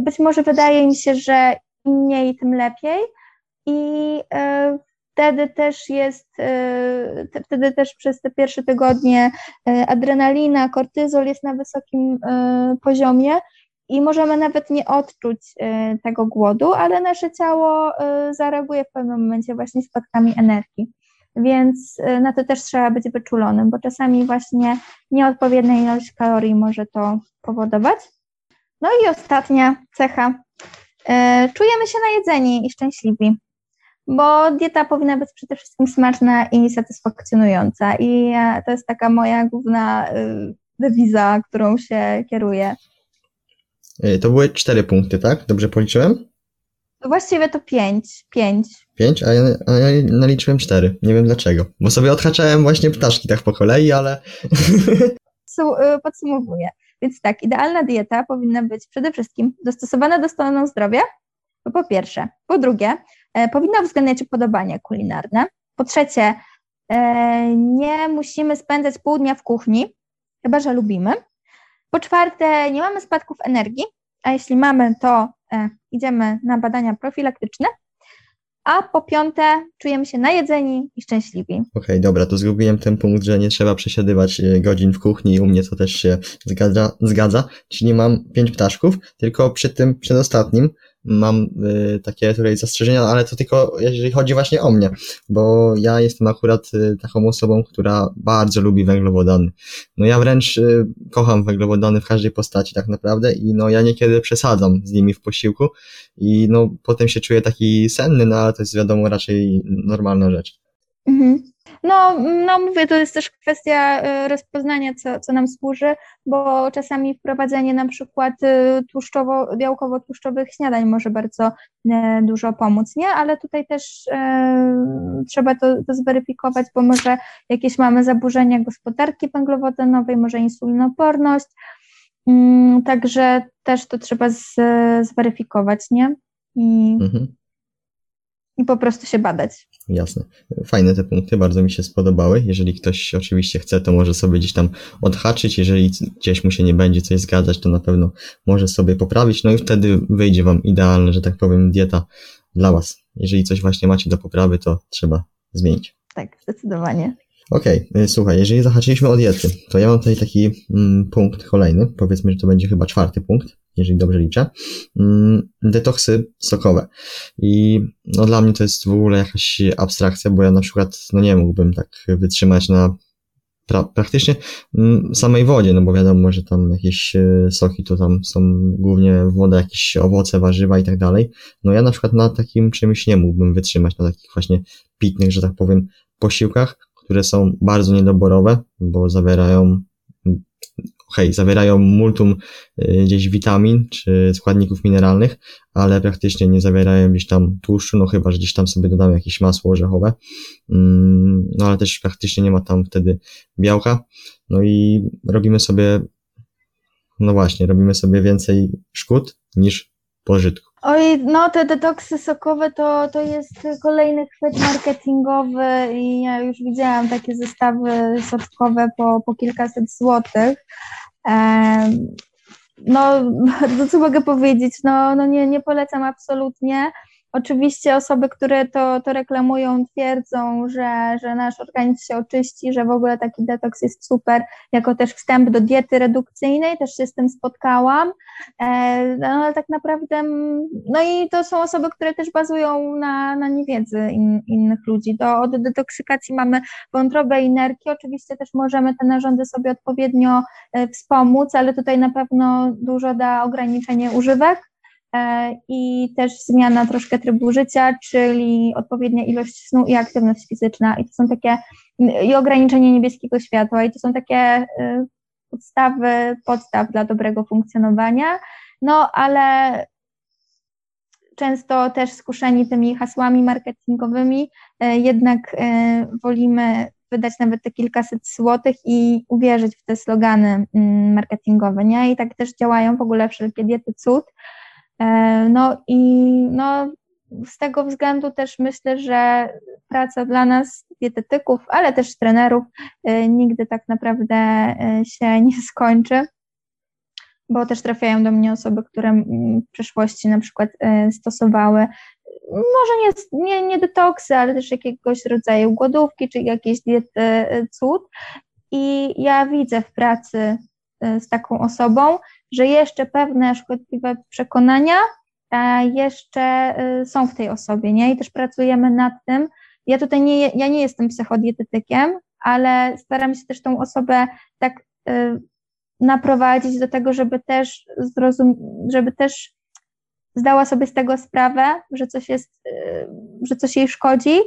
Być może wydaje im się, że im mniej, tym lepiej. I wtedy też jest, e, wtedy też przez te pierwsze tygodnie e, adrenalina, kortyzol jest na wysokim e, poziomie i możemy nawet nie odczuć tego głodu, ale nasze ciało zareaguje w pewnym momencie właśnie spadkami energii. Więc na to też trzeba być wyczulonym, bo czasami właśnie nieodpowiednia ilość kalorii może to powodować. No i ostatnia cecha. Czujemy się najedzeni i szczęśliwi bo dieta powinna być przede wszystkim smaczna i satysfakcjonująca. I to jest taka moja główna y, dewiza, którą się kieruję. Y, to były cztery punkty, tak? Dobrze policzyłem? Właściwie to pięć. Pięć. Pięć, a ja, a ja naliczyłem cztery. Nie wiem dlaczego. Bo sobie odhaczałem właśnie ptaszki tak po kolei, ale. Y, podsumowuję. Więc tak, idealna dieta powinna być przede wszystkim dostosowana do stanu zdrowia, po pierwsze. Po drugie, e, powinna uwzględniać upodobania kulinarne. Po trzecie, e, nie musimy spędzać pół dnia w kuchni, chyba że lubimy. Po czwarte, nie mamy spadków energii, a jeśli mamy, to e, idziemy na badania profilaktyczne. A po piąte, czujemy się najedzeni i szczęśliwi. Okej, okay, dobra, to zgubiłem ten punkt, że nie trzeba przesiadywać godzin w kuchni u mnie to też się zgadza, zgadza. czyli mam pięć ptaszków, tylko przy tym przedostatnim mam y, takie tutaj zastrzeżenia, ale to tylko jeżeli chodzi właśnie o mnie, bo ja jestem akurat y, taką osobą, która bardzo lubi węglowodany. No ja wręcz y, kocham węglowodany w każdej postaci tak naprawdę i no ja niekiedy przesadzam z nimi w posiłku i no potem się czuję taki senny, no ale to jest wiadomo raczej normalna rzecz. Mhm. No, no mówię, to jest też kwestia y, rozpoznania, co, co nam służy, bo czasami wprowadzenie na przykład y, tłuszczowo, białkowo-tłuszczowych śniadań może bardzo y, dużo pomóc, nie? Ale tutaj też e, trzeba to, to zweryfikować, bo może jakieś mamy zaburzenia gospodarki węglowodanowej, może insulinoporność, mm, także też to trzeba z, zweryfikować, nie? I, mhm. I po prostu się badać. Jasne. Fajne te punkty, bardzo mi się spodobały. Jeżeli ktoś oczywiście chce, to może sobie gdzieś tam odhaczyć. Jeżeli gdzieś mu się nie będzie coś zgadzać, to na pewno może sobie poprawić. No i wtedy wyjdzie Wam idealna, że tak powiem, dieta dla Was. Jeżeli coś właśnie macie do poprawy, to trzeba zmienić. Tak, zdecydowanie. Okej, okay, słuchaj, jeżeli zahaczyliśmy o diety, to ja mam tutaj taki mm, punkt kolejny, powiedzmy, że to będzie chyba czwarty punkt, jeżeli dobrze liczę, mm, detoksy sokowe. I no dla mnie to jest w ogóle jakaś abstrakcja, bo ja na przykład, no nie mógłbym tak wytrzymać na pra praktycznie mm, samej wodzie, no bo wiadomo, że tam jakieś e, soki to tam są głównie woda, jakieś owoce, warzywa i tak dalej. No ja na przykład na takim czymś nie mógłbym wytrzymać, na takich właśnie pitnych, że tak powiem, posiłkach, które są bardzo niedoborowe, bo zawierają hej, zawierają multum y, gdzieś witamin czy składników mineralnych, ale praktycznie nie zawierają gdzieś tam tłuszczu, no chyba, że gdzieś tam sobie dodamy jakieś masło orzechowe, mm, no ale też praktycznie nie ma tam wtedy białka, no i robimy sobie, no właśnie, robimy sobie więcej szkód niż pożytku. Oj, no te detoksy sokowe to, to jest kolejny chwyt marketingowy i ja już widziałam takie zestawy sokowe po, po kilkaset złotych. No, to co mogę powiedzieć, no, no nie, nie polecam absolutnie. Oczywiście osoby, które to, to reklamują, twierdzą, że, że nasz organizm się oczyści, że w ogóle taki detoks jest super, jako też wstęp do diety redukcyjnej, też się z tym spotkałam, e, no ale tak naprawdę, no i to są osoby, które też bazują na, na niewiedzy in, innych ludzi. To od detoksykacji mamy wątrobę i nerki, oczywiście też możemy te narządy sobie odpowiednio e, wspomóc, ale tutaj na pewno dużo da ograniczenie używek, i też zmiana troszkę trybu życia, czyli odpowiednia ilość snu i aktywność fizyczna. I to są takie, i ograniczenie niebieskiego światła, i to są takie y, podstawy, podstaw dla dobrego funkcjonowania. No, ale często też skuszeni tymi hasłami marketingowymi, e, jednak e, wolimy wydać nawet te kilkaset złotych i uwierzyć w te slogany mm, marketingowe, nie? I tak też działają w ogóle wszelkie diety cud. E, no i no, z tego względu też myślę, że praca dla nas, dietetyków, ale też trenerów, nigdy tak naprawdę się nie skończy bo też trafiają do mnie osoby, które w przeszłości na przykład e, stosowały może nie, nie, nie detoksy, ale też jakiegoś rodzaju głodówki, czy jakieś diety e, cud. I ja widzę w pracy e, z taką osobą, że jeszcze pewne szkodliwe przekonania jeszcze są w tej osobie, nie? I też pracujemy nad tym. Ja tutaj nie, ja nie jestem psychodietetykiem, ale staram się też tą osobę tak naprowadzić do tego, żeby też zrozum, żeby też zdała sobie z tego sprawę, że coś jest, y, że coś jej szkodzi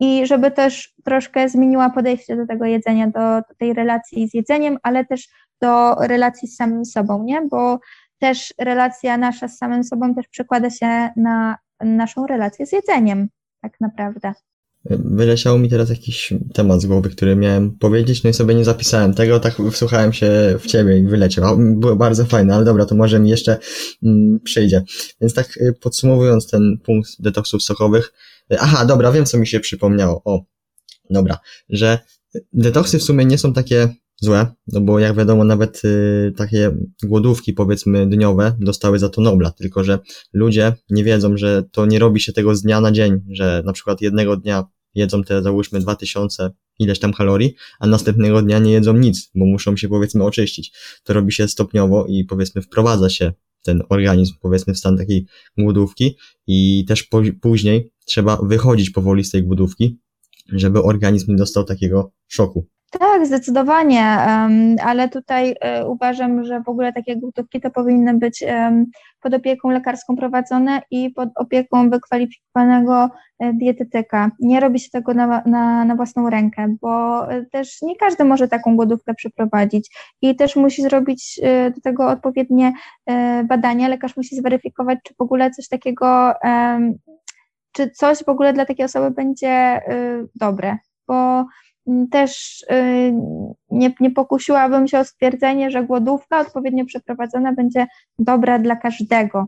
i żeby też troszkę zmieniła podejście do tego jedzenia, do, do tej relacji z jedzeniem, ale też do relacji z samym sobą, nie? Bo też relacja nasza z samym sobą też przekłada się na naszą relację z jedzeniem, tak naprawdę. Wyleciał mi teraz jakiś temat z głowy, który miałem powiedzieć, no i sobie nie zapisałem tego, tak wsłuchałem się w ciebie i wyleciał. Było bardzo fajne, ale dobra, to może mi jeszcze mm, przyjdzie. Więc tak y, podsumowując ten punkt detoksów sokowych, aha, dobra, wiem co mi się przypomniało. O, dobra, że detoksy w sumie nie są takie złe, no bo jak wiadomo nawet y, takie głodówki powiedzmy dniowe dostały za to Nobla, tylko że ludzie nie wiedzą, że to nie robi się tego z dnia na dzień, że na przykład jednego dnia jedzą te załóżmy 2000 ileś tam kalorii, a następnego dnia nie jedzą nic, bo muszą się powiedzmy oczyścić. To robi się stopniowo i powiedzmy wprowadza się ten organizm powiedzmy w stan takiej głodówki i też po, później trzeba wychodzić powoli z tej głodówki, żeby organizm nie dostał takiego szoku. Tak, zdecydowanie, ale tutaj e, uważam, że w ogóle takie głodówki to powinny być pod opieką lekarską prowadzone i pod opieką wykwalifikowanego e, dietetyka. Nie robi się tego na, na, na własną rękę, bo e, też nie każdy może taką głodówkę przeprowadzić i też musi zrobić do tego odpowiednie badania. Lekarz musi zweryfikować, czy w ogóle coś takiego, czy coś w ogóle dla takiej osoby będzie dobre, bo też y, nie, nie pokusiłabym się o stwierdzenie, że głodówka odpowiednio przeprowadzona będzie dobra dla każdego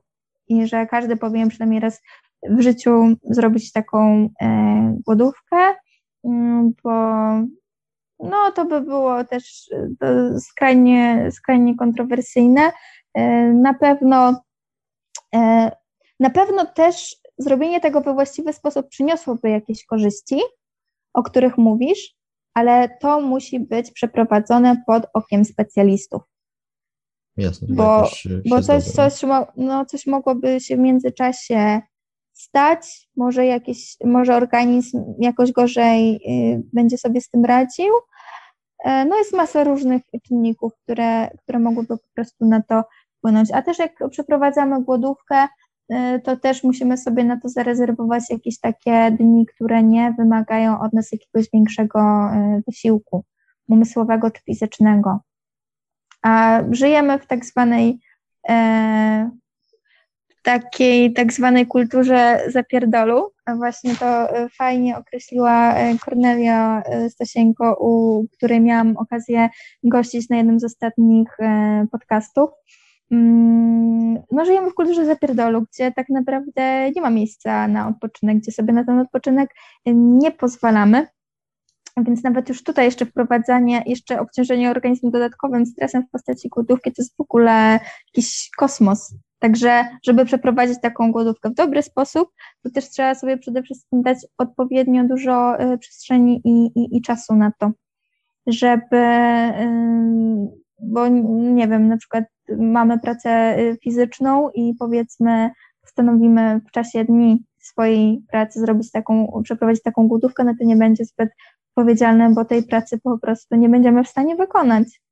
i że każdy powinien przynajmniej raz w życiu zrobić taką e, głodówkę, mm, bo no, to by było też skrajnie, skrajnie kontrowersyjne. E, na pewno, e, na pewno też zrobienie tego we właściwy sposób przyniosłoby jakieś korzyści, o których mówisz, ale to musi być przeprowadzone pod okiem specjalistów. Jasne, bo, bo coś, coś, no, coś mogłoby się w międzyczasie stać, może, jakieś, może organizm jakoś gorzej y, będzie sobie z tym radził. E, no jest masa różnych czynników, które, które mogłyby po prostu na to wpłynąć. A też jak przeprowadzamy głodówkę, to też musimy sobie na to zarezerwować jakieś takie dni, które nie wymagają od nas jakiegoś większego y, wysiłku umysłowego czy fizycznego. A żyjemy w tak zwanej e, takiej tak zwanej kulturze zapierdolu. Właśnie to fajnie określiła Kornelia Stasieńko, u której miałam okazję gościć na jednym z ostatnich podcastów. Mm, no żyjemy w kulturze zapierdolu, gdzie tak naprawdę nie ma miejsca na odpoczynek, gdzie sobie na ten odpoczynek nie pozwalamy. Więc nawet już tutaj jeszcze wprowadzanie, jeszcze obciążenie organizmu dodatkowym stresem w postaci głodówki to jest w ogóle jakiś kosmos. Także, żeby przeprowadzić taką głodówkę w dobry sposób, to też trzeba sobie przede wszystkim dać odpowiednio dużo y, przestrzeni i, i, i czasu na to, żeby, bo nie wiem, na przykład mamy pracę y, fizyczną i powiedzmy postanowimy w czasie dni swojej pracy zrobić taką, przeprowadzić taką głodówkę, no to nie będzie zbyt odpowiedzialne, bo tej pracy po prostu nie będziemy w stanie wykonać.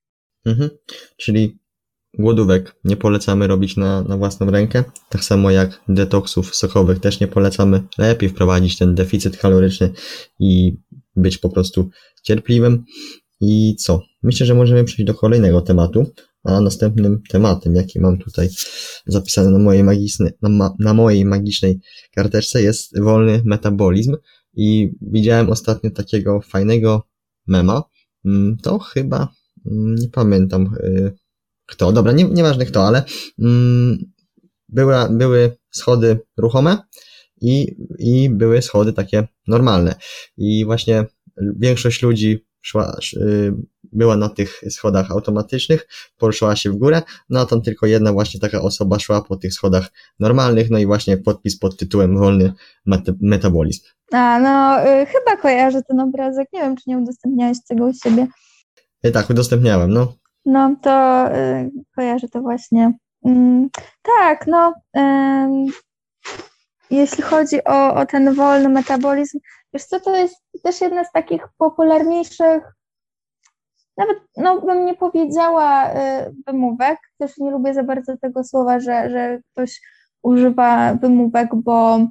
Mhm. Czyli głodówek nie polecamy robić na, na własną rękę, tak samo jak detoksów sokowych też nie polecamy. Lepiej wprowadzić ten deficyt kaloryczny i być po prostu cierpliwym. I co? Myślę, że możemy przejść do kolejnego tematu, A następnym tematem, jaki mam tutaj zapisany na mojej, magicznej, na, ma, na mojej magicznej karteczce jest wolny metabolizm. I widziałem ostatnio takiego fajnego mema, mm, to chyba, mm, nie pamiętam y, kto, dobra, nie, nieważne kto, ale mm, była, były schody ruchome i, i były schody takie normalne. I właśnie większość ludzi szła, y, była na tych schodach automatycznych, poruszyła się w górę, no a tam tylko jedna właśnie taka osoba szła po tych schodach normalnych, no i właśnie podpis pod tytułem Wolny Metabolizm. A, no y, chyba kojarzę ten obrazek, nie wiem, czy nie udostępniałeś tego u siebie. Y, tak, udostępniałem, no. No, to y, kojarzę to właśnie. Mm, tak, no, jeśli chodzi o, o ten wolny metabolizm, wiesz co, to jest też jedna z takich popularniejszych, nawet no, bym nie powiedziała y, wymówek, też nie lubię za bardzo tego słowa, że, że ktoś używa wymówek, bo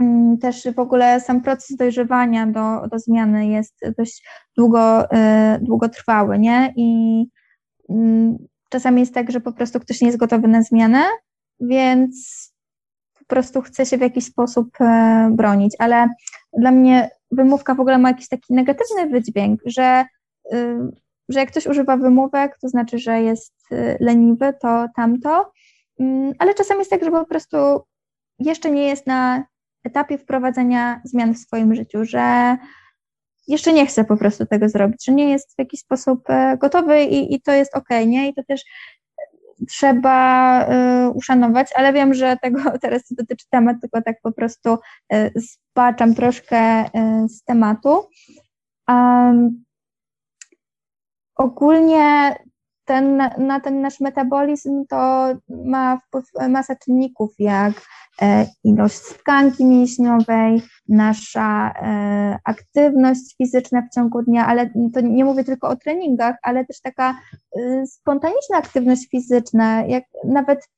mm, też w ogóle sam proces dojrzewania do, do zmiany jest dość długo, y, długotrwały, nie? I mm, czasami jest tak, że po prostu ktoś nie jest gotowy na zmianę, więc prostu chce się w jakiś sposób e, bronić, ale dla mnie wymówka w ogóle ma jakiś taki negatywny wydźwięk, że, y, że jak ktoś używa wymówek, to znaczy, że jest y, leniwy, to tamto, mm, ale czasami jest tak, że po prostu jeszcze nie jest na etapie wprowadzenia zmian w swoim życiu, że jeszcze nie chce po prostu tego zrobić, że nie jest w jakiś sposób e, gotowy i, i to jest ok, nie? I to też trzeba y, uszanować, ale wiem, że tego teraz dotyczy temat, tylko tak po prostu y, zbaczam troszkę y, z tematu. Um, ogólnie ten, na ten nasz metabolizm to ma wpływ masa czynników, jak e, ilość tkanki mięśniowej, nasza e, aktywność fizyczna w ciągu dnia, ale to nie mówię tylko o treningach, ale też taka e, spontaniczna aktywność fizyczna, jak nawet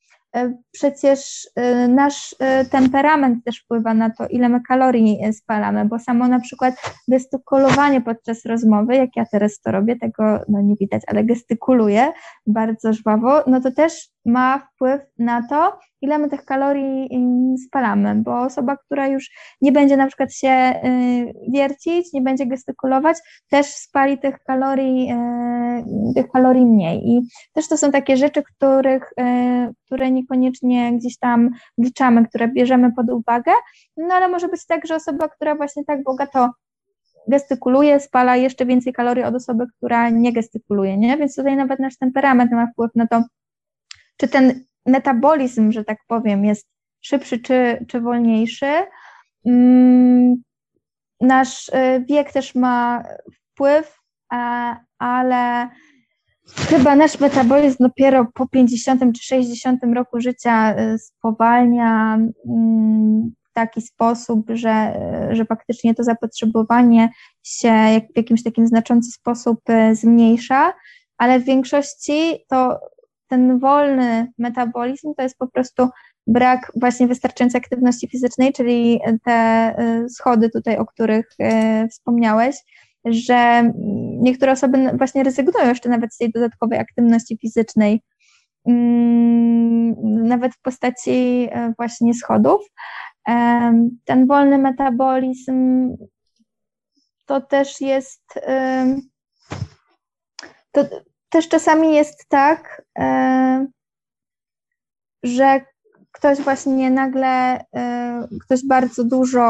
przecież e, nasz e, temperament też wpływa na to, ile my kalorii spalamy, bo samo na przykład gestykulowanie podczas rozmowy, jak ja teraz to robię, tego no nie widać, ale gestykuluję bardzo żwawo, no to też ma wpływ na to, ile my tych kalorii spalamy, bo osoba, która już nie będzie na przykład się y, wiercić, nie będzie gestykulować, też spali tych kalorii, y, tych kalorii mniej. I też to są takie rzeczy, których, y, które niekoniecznie gdzieś tam wliczamy, które bierzemy pod uwagę, no ale może być tak, że osoba, która właśnie tak bogato gestykuluje, spala jeszcze więcej kalorii od osoby, która nie gestykuluje, nie? Więc tutaj nawet nasz temperament ma wpływ na to, czy ten metabolizm, że tak powiem, jest szybszy czy, czy wolniejszy. Mm, nasz y, wiek też ma wpływ, ale chyba nasz metabolizm dopiero po 50 czy 60 roku życia y, spowalnia mm, w taki sposób, że, że faktycznie to zapotrzebowanie się w jakimś takim znaczący sposób y, zmniejsza, ale w większości to ten wolny metabolizm to jest po prostu brak właśnie wystarczającej aktywności fizycznej, czyli te y, schody tutaj, o których y, wspomniałeś, że niektóre osoby właśnie rezygnują jeszcze nawet z tej dodatkowej aktywności fizycznej, mm, nawet w postaci y, właśnie schodów. Ten wolny metabolizm to też jest to, też czasami jest tak, e, że ktoś właśnie nagle, e, ktoś bardzo dużo,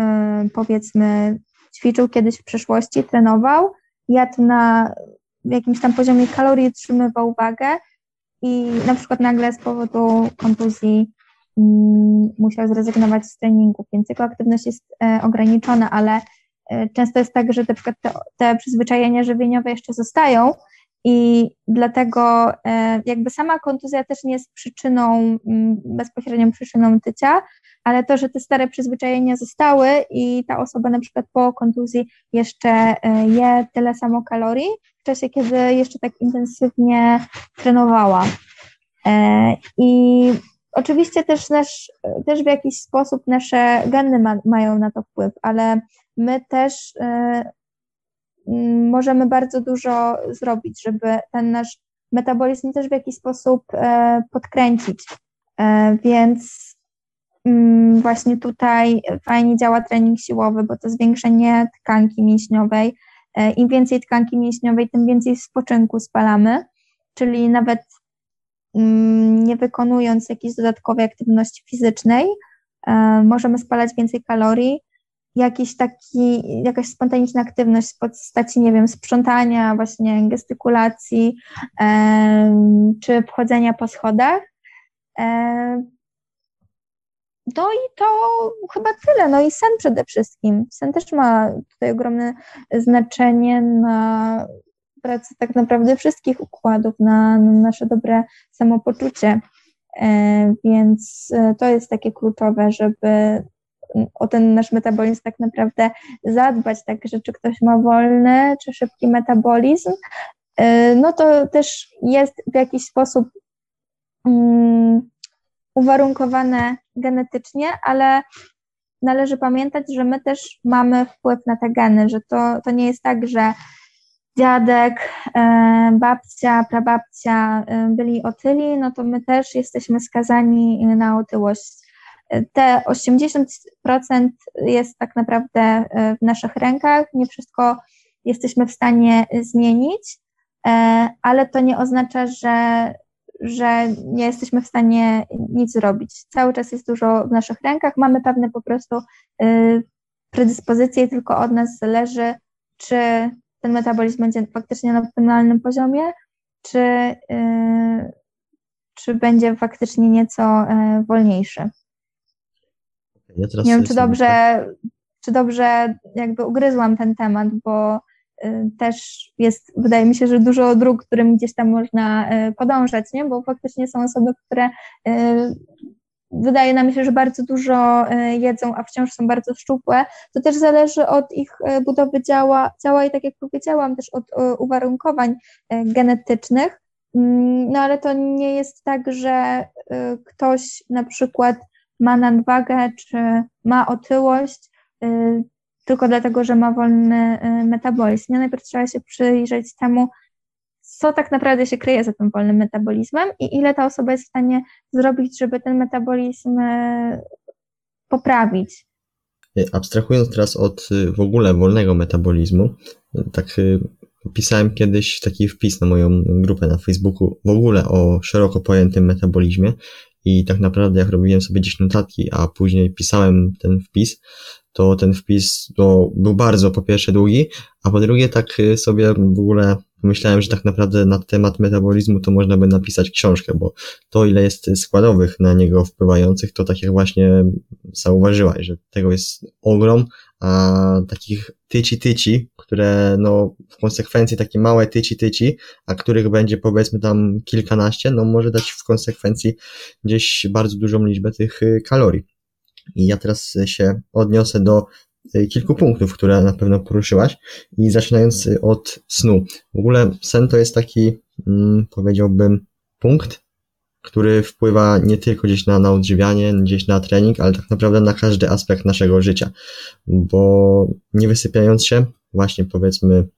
e, powiedzmy, ćwiczył kiedyś w przeszłości, trenował, jadł na jakimś tam poziomie kalorii, utrzymywał wagę i na przykład nagle z powodu kontuzji mm, musiał zrezygnować z treningów, więc jego aktywność jest ograniczona, ale często jest tak, że na przykład te, te przyzwyczajenia żywieniowe jeszcze zostają, i dlatego e, jakby sama kontuzja też nie jest przyczyną, bezpośrednią przyczyną tycia, ale to, że te stare przyzwyczajenia zostały i ta osoba na przykład po kontuzji jeszcze e, je tyle samo kalorii w czasie, kiedy jeszcze tak intensywnie trenowała. E, I oczywiście też, nasz, też w jakiś sposób nasze geny ma, mają na to wpływ, ale my też możemy bardzo dużo zrobić, żeby ten nasz metabolizm też w jakiś sposób podkręcić. Więc mm, właśnie tutaj fajnie działa trening siłowy, bo to zwiększenie tkanki mięśniowej. Im więcej tkanki mięśniowej, tym więcej spoczynku spalamy, czyli nawet mm, nie wykonując jakiejś dodatkowej aktywności fizycznej, możemy spalać więcej kalorii, jakiś taki, jakaś spontaniczna aktywność w postaci, nie wiem, sprzątania, właśnie gestykulacji, e, czy wchodzenia po schodach. E, no i to chyba tyle. No i sen przede wszystkim. Sen też ma tutaj ogromne znaczenie na pracę tak naprawdę wszystkich układów, na, na nasze dobre samopoczucie. E, więc e, to jest takie kluczowe, żeby o ten nasz metabolizm tak naprawdę zadbać, tak, że czy ktoś ma wolny, czy szybki metabolizm, y, no to też jest w jakiś sposób um, uwarunkowane genetycznie, ale należy pamiętać, że my też mamy wpływ na te geny, że to, to nie jest tak, że dziadek, e, babcia, prababcia e, byli otyli, no to my też jesteśmy skazani na otyłość te 80% jest tak naprawdę e, w naszych rękach, nie wszystko jesteśmy w stanie zmienić, e, ale to nie oznacza, że, że nie jesteśmy w stanie nic zrobić. Cały czas jest dużo w naszych rękach, mamy pewne po prostu e, predyspozycje tylko od nas zależy, czy ten metabolizm będzie faktycznie na optymalnym poziomie, czy, czy będzie faktycznie nieco wolniejszy. Ja nie wiem, czy dobrze, czy dobrze jakby ugryzłam ten temat, bo y, też jest, wydaje mi się, że dużo dróg, którym gdzieś tam można y, podążać, nie? bo faktycznie są osoby, które y, wydaje nam się, że bardzo dużo jedzą, a wciąż są bardzo szczupłe. To też zależy od ich budowy ciała, ciała i tak jak powiedziałam, też od uwarunkowań genetycznych. Mm, no ale to nie jest tak, że ktoś na przykład ma nadwagę czy ma otyłość y, tylko dlatego, że ma wolny y, metabolizm. Najpierw trzeba się przyjrzeć temu, co tak naprawdę się kryje za tym wolnym metabolizmem i ile ta osoba jest w stanie zrobić, żeby ten metabolizm y, poprawić. Abstrahując teraz od w ogóle wolnego metabolizmu, tak pisałem kiedyś taki wpis na moją grupę na Facebooku w ogóle o szeroko pojętym metabolizmie i tak naprawdę jak robiłem sobie gdzieś notatki, a później pisałem ten wpis, to ten wpis no, był bardzo po pierwsze długi, a po drugie tak y, sobie w ogóle pomyślałem, że tak naprawdę na temat metabolizmu to można by napisać książkę, bo to ile jest składowych na niego wpływających, to tak jak właśnie zauważyłaś, że tego jest ogrom, a takich tyci-tyci, które no w konsekwencji takie małe tyci-tyci, a których będzie powiedzmy tam kilkanaście, no może dać w konsekwencji gdzieś bardzo dużą liczbę tych y, kalorii. I ja teraz się odniosę do y, kilku punktów, które na pewno poruszyłaś i zaczynając od snu. W ogóle sen to jest taki, mm, powiedziałbym, punkt, który wpływa nie tylko gdzieś na, na odżywianie, gdzieś na trening, ale tak naprawdę na każdy aspekt naszego życia, bo nie wysypiając się, właśnie powiedzmy,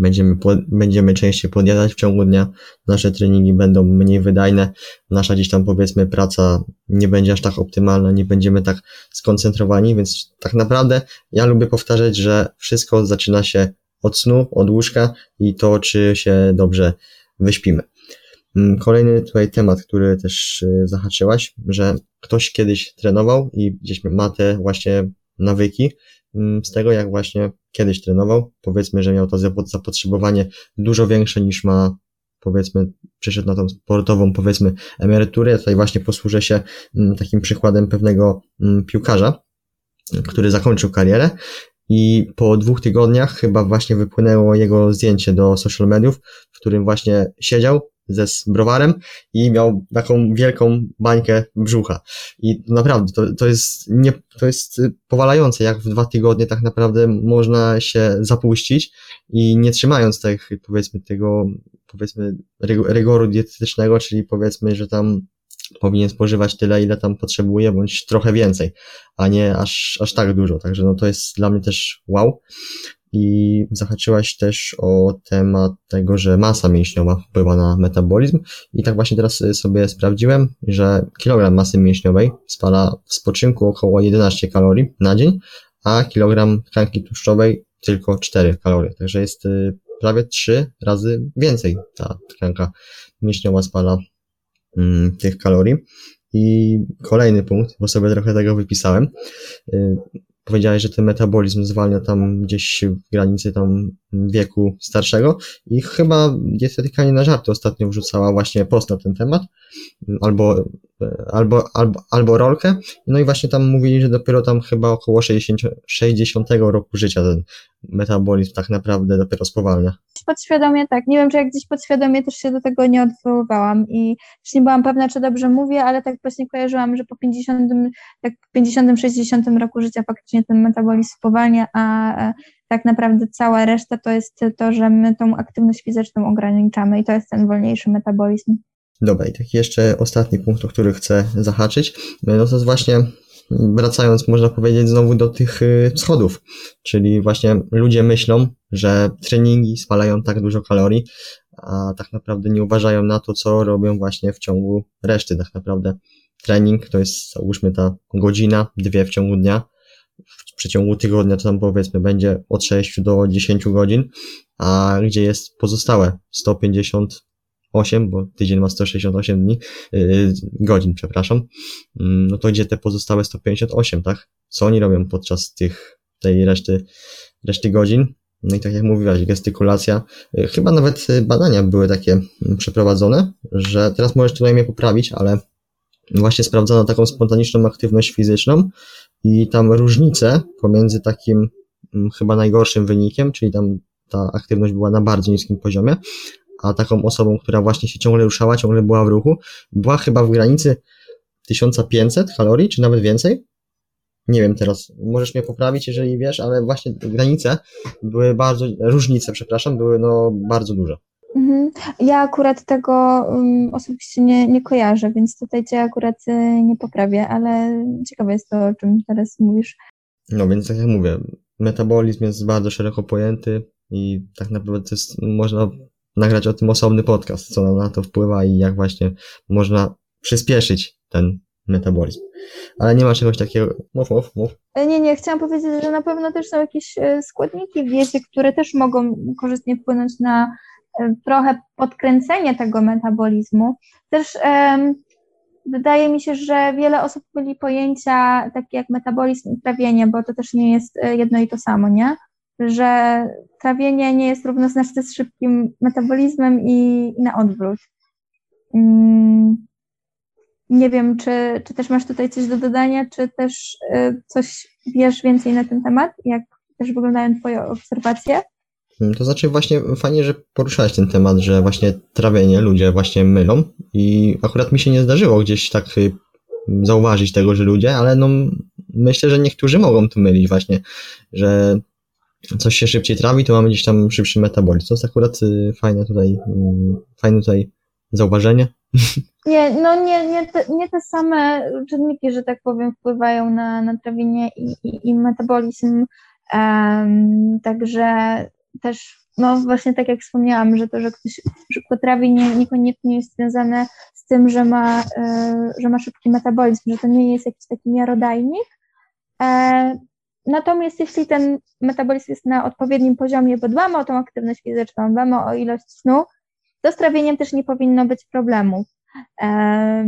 będziemy, będziemy częściej podjadać w ciągu dnia, nasze treningi będą mniej wydajne, nasza gdzieś tam powiedzmy praca nie będzie aż tak optymalna, nie będziemy tak skoncentrowani, więc tak naprawdę ja lubię powtarzać, że wszystko zaczyna się od snu, od łóżka i to, czy się dobrze wyśpimy. Mm, kolejny tutaj temat, który też y, zahaczyłaś, że ktoś kiedyś trenował i gdzieś ma te właśnie nawyki mm, z tego, jak właśnie kiedyś trenował. Powiedzmy, że miał to zapotrzebowanie dużo większe niż ma powiedzmy, przeszedł na tą sportową, powiedzmy, emeryturę. Tutaj właśnie posłużę się mm, takim przykładem pewnego piłkarza, który zakończył karierę i po dwóch tygodniach chyba właśnie wypłynęło jego zdjęcie do social mediów, w którym właśnie siedział, ze browarem i miał taką wielką bańkę brzucha. I naprawdę, to, to jest nie, to jest powalające, jak w dwa tygodnie tak naprawdę można się zapuścić i nie trzymając tych, powiedzmy, tego, powiedzmy, rygoru dietetycznego, czyli powiedzmy, że tam powinien spożywać tyle, ile tam potrzebuje, bądź trochę więcej, a nie aż, aż tak dużo. Także no to jest dla mnie też wow. I zahaczyłaś też o temat tego, że masa mięśniowa wpływa na metabolizm i tak właśnie teraz sobie sprawdziłem, że kilogram masy mięśniowej spala w spoczynku około 11 kalorii na dzień, a kilogram tkanki tłuszczowej tylko 4 kalorie, także jest y, prawie 3 razy więcej ta tkanka mięśniowa spala mm, tych kalorii. I kolejny punkt, bo sobie trochę tego wypisałem. Powiedziałeś, że ten metabolizm zwalnia tam gdzieś w granicy tam wieku starszego i chyba dietetyka nie na żarty ostatnio wrzucała właśnie post na ten temat, albo, albo, albo, albo rolkę, no i właśnie tam mówili, że dopiero tam chyba około 60, 60 roku życia ten metabolizm tak naprawdę dopiero spowalnia. Podświadomie tak, nie wiem, czy jak gdzieś podświadomie też się do tego nie odwoływałam i nie byłam pewna, czy dobrze mówię, ale tak właśnie kojarzyłam, że po 50, tak 50-60 roku życia faktycznie ten metabolizm spowalnia, a tak naprawdę cała reszta to jest to, że my tą aktywność fizyczną ograniczamy i to jest ten wolniejszy metabolizm. Dobra, i taki jeszcze ostatni punkt, o który chcę zahaczyć, no to jest właśnie wracając, można powiedzieć, znowu do tych y, schodów, czyli właśnie ludzie myślą, że treningi spalają tak dużo kalorii, a tak naprawdę nie uważają na to, co robią właśnie w ciągu reszty. Tak naprawdę trening to jest, załóżmy, ta godzina, dwie w ciągu dnia, w przeciągu tygodnia to tam powiedzmy będzie od 6 do 10 godzin, a gdzie jest pozostałe 158, bo tydzień ma 168 dni, yy, godzin, przepraszam, yy, no to gdzie te pozostałe 158, tak? Co oni robią podczas tych, tej reszty, reszty godzin? No i tak jak mówiłaś, gestykulacja, yy, chyba nawet badania były takie mm, przeprowadzone, że teraz możesz tutaj mnie poprawić, ale właśnie sprawdzano taką spontaniczną aktywność fizyczną i tam różnice pomiędzy takim mm, chyba najgorszym wynikiem, czyli tam ta aktywność była na bardzo niskim poziomie, a taką osobą, która właśnie się ciągle ruszała, ciągle była w ruchu, była chyba w granicy 1500 kalorii, czy nawet więcej. Nie wiem teraz, możesz mnie poprawić, jeżeli wiesz, ale właśnie granice były bardzo, różnice, przepraszam, były no bardzo duże. Mhm. Ja akurat tego um, osobiście nie, nie kojarzę, więc tutaj cię akurat y, nie poprawię, ale ciekawe jest to, o czym teraz mówisz. No więc tak jak mówię, metabolizm jest bardzo szeroko pojęty i tak naprawdę to jest, można nagrać o tym osobny podcast, co na to wpływa i jak właśnie można przyspieszyć ten metabolizm. Ale nie ma czegoś takiego. Mów, mów, mów. E, nie, nie, chciałam powiedzieć, że na pewno też są jakieś e, składniki w diecie, które też mogą korzystnie wpłynąć na trochę podkręcenie tego metabolizmu. Też um, wydaje mi się, że wiele osób myli pojęcia takie jak metabolizm i trawienie, bo to też nie jest e, jedno i to samo, nie? Że trawienie nie jest równoznaczne z szybkim metabolizmem i, i na odwrót. Um, nie wiem, czy, czy też masz tutaj coś do dodania, czy też y, coś wiesz więcej na ten temat, jak też wyglądają Twoje obserwacje? Mm, to znaczy właśnie fajnie, że poruszałeś ten temat, że właśnie trawienie ludzie właśnie mylą i akurat mi się nie zdarzyło gdzieś tak y, zauważyć tego, że ludzie, ale no myślę, że niektórzy mogą to mylić właśnie, że coś się szybciej trawi, to mamy gdzieś tam szybszy metabolizm. To jest akurat y, fajne tutaj, mm, fajne tutaj zauważenie. Nie, no nie, nie, te, nie te same czynniki, że tak powiem, wpływają na, na trawienie i, i, i metabolizm. Um, także też, no właśnie tak jak wspomniałam, że to, że ktoś szybko trawi, nie, niekoniecznie jest związane z tym, że ma, e, że ma szybki metabolizm, że to nie jest jakiś taki miarodajnik. Natomiast jeśli ten metabolizm jest na odpowiednim poziomie, bo dbamy o tą aktywność fizyczną, dbamy o ilość snu, to z trawieniem też nie powinno być problemów. E,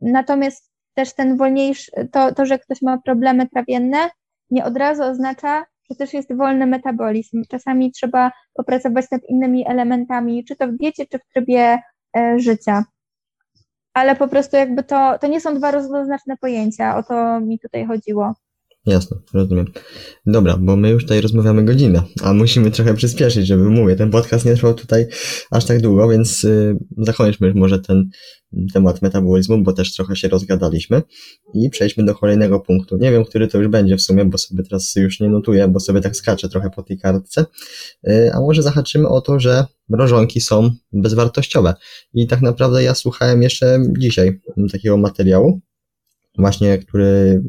natomiast też ten wolniejszy, to, to, że ktoś ma problemy trawienne, nie od razu oznacza, to też jest wolny metabolizm. Czasami trzeba popracować nad innymi elementami, czy to w diecie, czy w trybie e, życia. Ale po prostu jakby to, to nie są dwa równoznaczne pojęcia, o to mi tutaj chodziło. Jasne, rozumiem. Dobra, bo my już tutaj rozmawiamy godzinę, a musimy trochę przyspieszyć, żeby mówię, ten podcast nie trwał tutaj aż tak długo, więc y, zakończmy może ten temat metabolizmu, bo też trochę się rozgadaliśmy i przejdźmy do kolejnego punktu. Nie wiem, który to już będzie w sumie, bo sobie teraz już nie notuję, bo sobie tak skaczę trochę po tej kartce, y, a może zahaczymy o to, że mrożonki są bezwartościowe i tak naprawdę ja słuchałem jeszcze dzisiaj takiego materiału, właśnie, który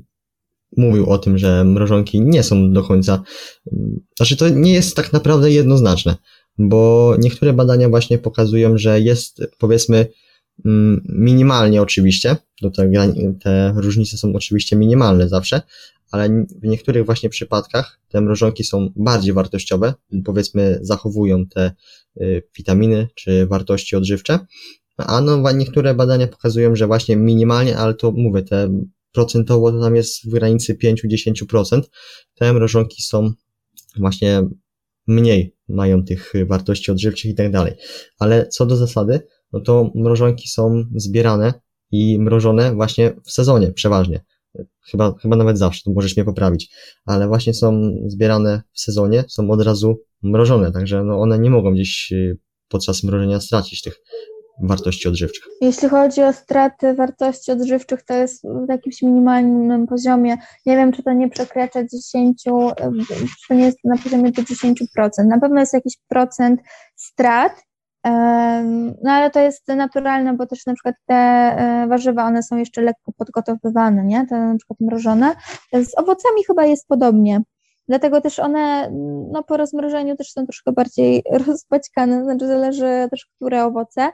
mówił o tym, że mrożonki nie są do końca, znaczy to nie jest tak naprawdę jednoznaczne, bo niektóre badania właśnie pokazują, że jest powiedzmy mm, minimalnie oczywiście, to te, te różnice są oczywiście minimalne zawsze, ale w niektórych właśnie przypadkach te mrożonki są bardziej wartościowe, powiedzmy zachowują te y, witaminy czy wartości odżywcze, a no niektóre badania pokazują, że właśnie minimalnie, ale to mówię, te procentowo to tam jest w granicy 5-10%, te mrożonki są właśnie mniej mają tych wartości odżywczych i tak dalej. Ale co do zasady, no to mrożonki są zbierane i mrożone właśnie w sezonie przeważnie. Chyba, chyba nawet zawsze, to możesz mnie poprawić, ale właśnie są zbierane w sezonie, są od razu mrożone, także no one nie mogą gdzieś y, podczas mrożenia stracić tych wartości odżywczych. Jeśli chodzi o straty wartości odżywczych, to jest w jakimś minimalnym poziomie. Nie wiem, czy to nie przekracza 10, czy to nie jest na poziomie do 10%. Na pewno jest jakiś procent strat, no ale to jest naturalne, bo też na przykład te e, warzywa, one są jeszcze lekko podgotowywane, nie? Te na przykład mrożone. Z owocami chyba jest podobnie. Dlatego też one no, po rozmrożeniu też są troszkę bardziej rozpaćkane, znaczy zależy też, które owoce,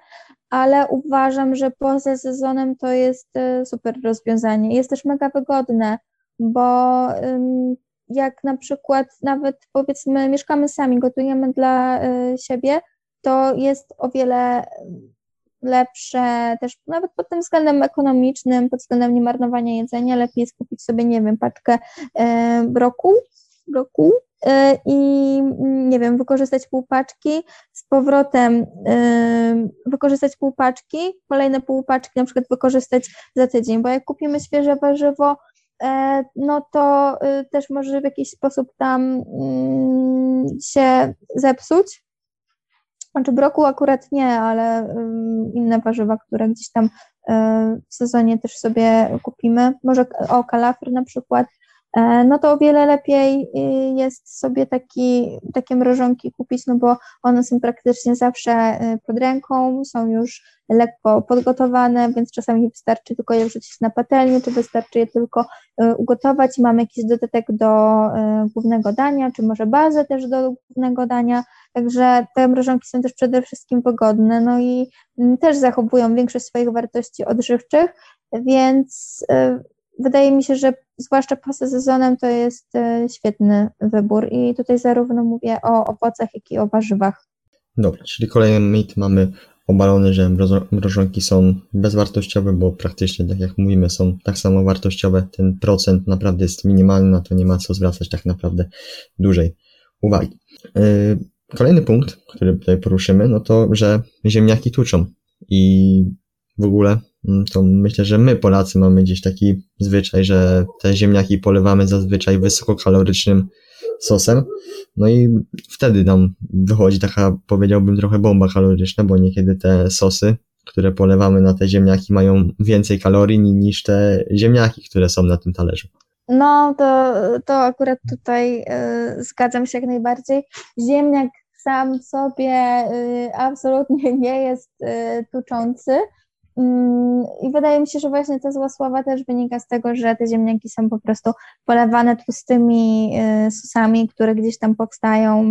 ale uważam, że poza sezonem to jest e, super rozwiązanie. Jest też mega wygodne, bo jak na przykład nawet powiedzmy mieszkamy sami, gotujemy dla e, siebie, to jest o wiele lepsze też nawet pod tym względem ekonomicznym, pod względem niemarnowania jedzenia, lepiej jest kupić sobie, nie wiem, paczkę e, brokuł, brokuł e, i nie wiem, wykorzystać półpaczki, z powrotem e, wykorzystać półpaczki, kolejne półpaczki na przykład wykorzystać za tydzień, bo jak kupimy świeże warzywo, no to też może w jakiś sposób tam mm, się zepsuć, znaczy broku akurat nie, ale inne warzywa, które gdzieś tam e, w sezonie też sobie kupimy, może o kalafry na przykład, E, no to o wiele lepiej y, jest sobie taki, takie mrożonki kupić, no bo one są praktycznie zawsze y, pod ręką, są już lekko podgotowane, więc czasami wystarczy tylko je wrzucić na patelnię, czy wystarczy je tylko y, ugotować. Mamy jakiś dodatek do głównego dania, czy może bazę też do głównego dania, także te mrożonki są też przede wszystkim wygodne, no i mm, też zachowują większość swoich wartości odżywczych, więc wydaje mi się, że zwłaszcza poza sezonem to jest e, świetny wybór i tutaj zarówno mówię o owocach, jak i o warzywach. Dobra, czyli kolejny mit mamy obalony, że mrożonki są bezwartościowe, bo praktycznie, tak jak mówimy, są tak samo wartościowe. Ten procent naprawdę jest minimalny, na to nie ma co zwracać tak naprawdę dłużej uwagi. E, kolejny punkt, który tutaj poruszymy, no to, że ziemniaki tuczą i w ogóle to myślę, że my Polacy mamy gdzieś taki zwyczaj, że te ziemniaki polewamy zazwyczaj wysokokalorycznym sosem. No i wtedy nam wychodzi taka, powiedziałbym, trochę bomba kaloryczna, bo niekiedy te sosy, które polewamy na te ziemniaki, mają więcej kalorii niż te ziemniaki, które są na tym talerzu. No, to, to akurat tutaj y, zgadzam się jak najbardziej. Ziemniak sam sobie y, absolutnie nie jest y, tuczący Mm, I wydaje mi się, że właśnie ta zła sława też wynika z tego, że te ziemniaki są po prostu polewane tłustymi y, sosami, które gdzieś tam powstają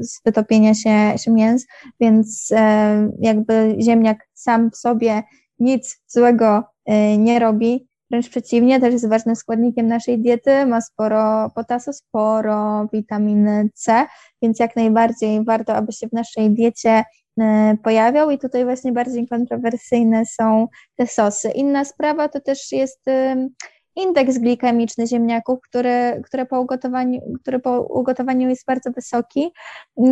y, z wytopienia się, się mięs, więc e, jakby ziemniak sam w sobie nic złego y, nie robi. Wręcz przeciwnie, też jest ważnym składnikiem naszej diety, ma sporo potasu, sporo witaminy C, więc jak najbardziej warto, aby się w naszej diecie pojawiał i tutaj właśnie bardziej kontrowersyjne są te sosy. Inna sprawa to też jest indeks glikemiczny ziemniaków, który, który, po ugotowaniu, który po ugotowaniu jest bardzo wysoki,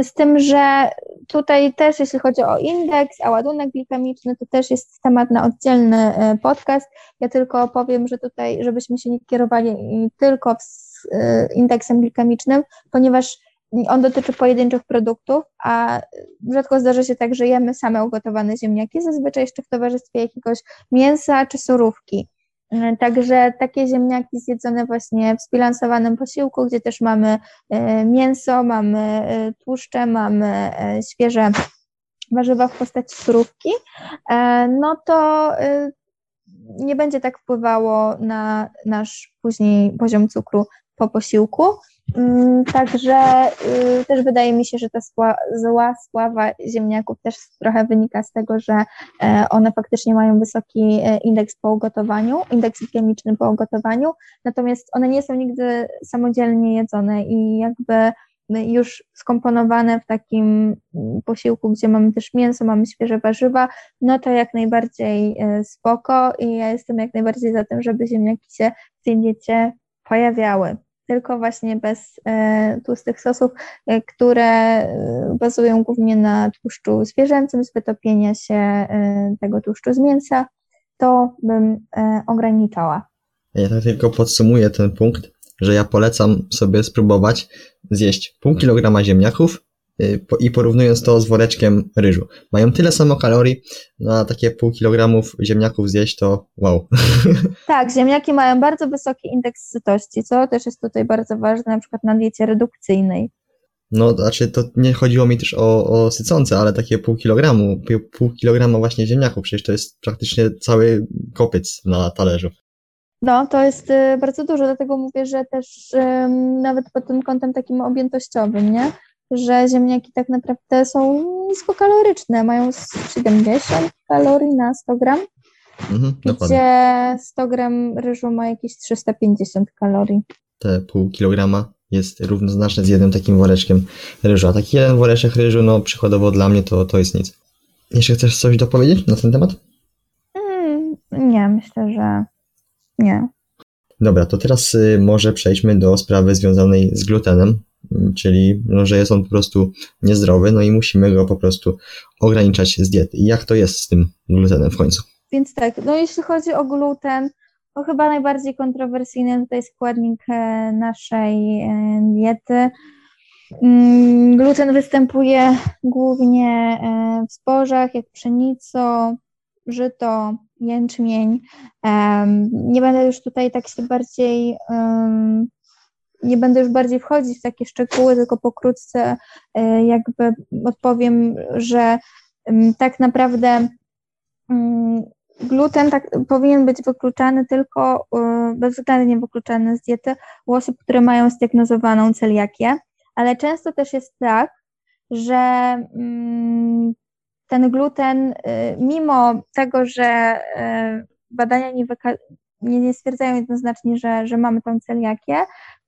z tym, że tutaj też jeśli chodzi o indeks, a ładunek glikemiczny, to też jest temat na oddzielny e, podcast. Ja tylko powiem, że tutaj, żebyśmy się nie kierowali tylko e, indeksem glikemicznym, ponieważ on dotyczy pojedynczych produktów, a rzadko zdarza się tak, że jemy same ugotowane ziemniaki, zazwyczaj jeszcze w towarzystwie jakiegoś mięsa czy surówki. Także takie ziemniaki zjedzone właśnie w zbilansowanym posiłku, gdzie też mamy e, mięso, mamy e, tłuszcze, mamy e, świeże warzywa w postaci surówki, no to nie będzie tak wpływało na nasz później poziom cukru po posiłku. Mm, także y, też wydaje mi się, że ta zła sława ziemniaków też trochę wynika z tego, że e, one faktycznie mają wysoki e, indeks po ugotowaniu, indeks chemiczny po ugotowaniu, natomiast one nie są nigdy samodzielnie jedzone i jakby już skomponowane w takim mm, posiłku, gdzie mamy też mięso, mamy świeże warzywa, no to jak najbardziej e, spoko i ja jestem jak najbardziej za tym, żeby ziemniaki się w diecie pojawiały tylko właśnie bez e, tłustych sosów, e, które e, bazują głównie na tłuszczu zwierzęcym z wytopienia się tego tłuszczu z mięsa, to bym ograniczała. Ja tak tylko podsumuję ten punkt, że ja polecam sobie spróbować zjeść pół kilograma ziemniaków i porównując to z woreczkiem ryżu. Mają tyle samo kalorii, no a takie pół kilogramów ziemniaków zjeść to wow. Tak, ziemniaki mają bardzo wysoki indeks sytości, co też jest tutaj bardzo ważne, na przykład na diecie redukcyjnej. No, znaczy to nie chodziło mi też o, o sycące, ale takie pół kilogramu, pół, pół kilograma właśnie ziemniaków, przecież to jest praktycznie cały kopiec na talerzu. No, to jest y, bardzo dużo, dlatego mówię, że też nawet pod tym kątem takim objętościowym, nie? Że ziemniaki tak naprawdę są niskokaloryczne, mają 70 kalorii na 100 gram, mhm, gdzie 100 gram ryżu ma jakieś 350 kalorii. Te pół kilograma jest równoznaczne z jednym takim woreczkiem ryżu, a taki jeden woreczek ryżu, no przykładowo dla mnie to, to jest nic. Jeszcze chcesz coś dopowiedzieć na ten temat? Mm, nie, myślę, że nie. Dobra, to teraz y, może przejdźmy do sprawy związanej z glutenem czyli no, że jest on po prostu niezdrowy, no i musimy go po prostu ograniczać z diety. I jak to jest z tym glutenem w końcu? Więc tak, no jeśli chodzi o gluten, to chyba najbardziej kontrowersyjny tutaj składnik e, naszej e, diety. Mm, gluten występuje głównie e, w zbożach, jak pszenico, żyto, jęczmień. Nie będę już tutaj tak się bardziej nie będę już bardziej wchodzić w takie szczegóły, tylko pokrótce e, jakby odpowiem, że tak naprawdę gluten tak, powinien być wykluczany tylko, e, bezwzględnie wykluczany z diety u osób, które mają zdiagnozowaną celiakię, ale często też jest tak, że ten gluten, e, mimo tego, że badania nie, nie, nie stwierdzają jednoznacznie, że, że mamy tą celiakię,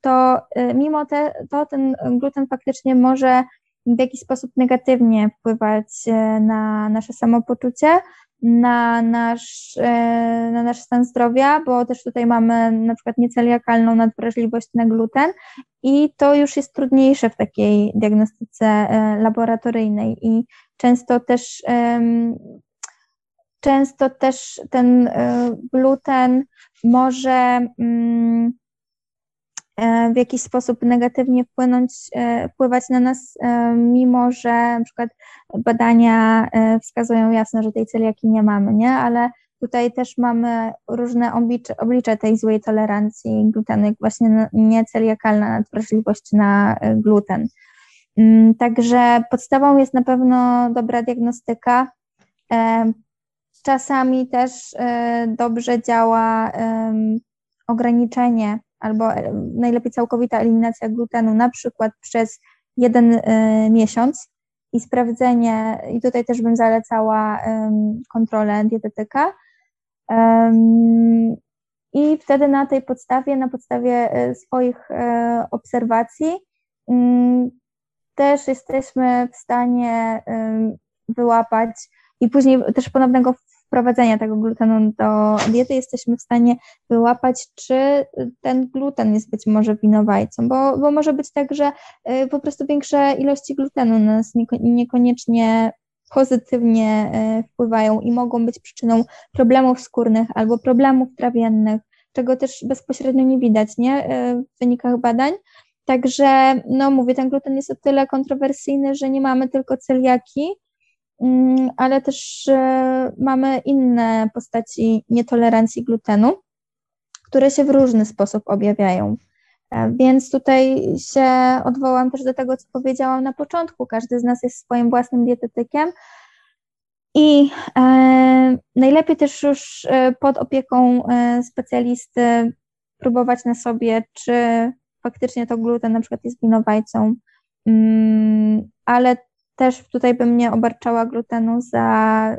to y, mimo te, to ten gluten faktycznie może w jakiś sposób negatywnie wpływać y, na nasze samopoczucie, na nasz, y, na nasz stan zdrowia, bo też tutaj mamy na przykład nieceliakalną nadwrażliwość na gluten i to już jest trudniejsze w takiej diagnostyce laboratoryjnej. I często też często też ten gluten może mm, w jakiś sposób negatywnie wpłynąć, e, wpływać na nas, e, mimo że na przykład badania wskazują jasno, że tej celiaki nie mamy, nie? Ale tutaj też mamy różne oblicze, oblicze tej złej tolerancji glutenu, jak właśnie nieceliakalna nadwrażliwość na gluten. Mm, także podstawą jest na pewno dobra diagnostyka. Czasami też dobrze działa ograniczenie albo e, najlepiej całkowita eliminacja glutenu, na przykład przez jeden e, miesiąc i sprawdzenie, i tutaj też bym zalecała kontrolę dietetyka. I wtedy na tej podstawie, na podstawie e, swoich obserwacji, mm, też jesteśmy w stanie wyłapać i później też ponownego wprowadzenia tego glutenu do diety jesteśmy w stanie wyłapać, czy ten gluten jest być może winowajcą, bo, bo może być tak, że y, po prostu większe ilości glutenu nas niekoniecznie pozytywnie y, wpływają i mogą być przyczyną problemów skórnych albo problemów trawiennych, czego też bezpośrednio nie widać nie? Y, w wynikach badań. Także, no mówię, ten gluten jest o tyle kontrowersyjny, że nie mamy tylko celiaki, ale też mamy inne postaci nietolerancji glutenu, które się w różny sposób objawiają. E, więc tutaj się odwołam też do tego, co powiedziałam na początku. Każdy z nas jest swoim własnym dietetykiem i e, najlepiej też już pod opieką specjalisty próbować na sobie, czy faktycznie to gluten na przykład jest winowajcą, mm, ale też tutaj bym nie obarczała glutenu za,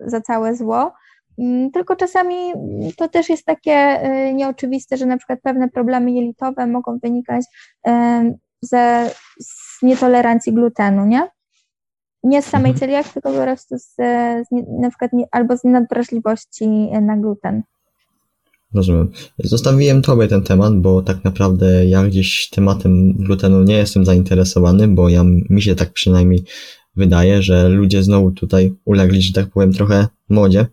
za całe zło. Mm, tylko czasami to też jest takie y, nieoczywiste, że na przykład pewne problemy jelitowe mogą wynikać ze, z nietolerancji glutenu, nie? Nie z samej mhm. celiaki, tylko po prostu z, z, na przykład nie, albo z nadwrażliwości na gluten. Rozumiem. Zostawiłem Tobie ten temat, bo tak naprawdę ja gdzieś tematem glutenu nie jestem zainteresowany, bo ja, mi się tak przynajmniej wydaje, że ludzie znowu tutaj ulegli, że tak powiem, trochę modzie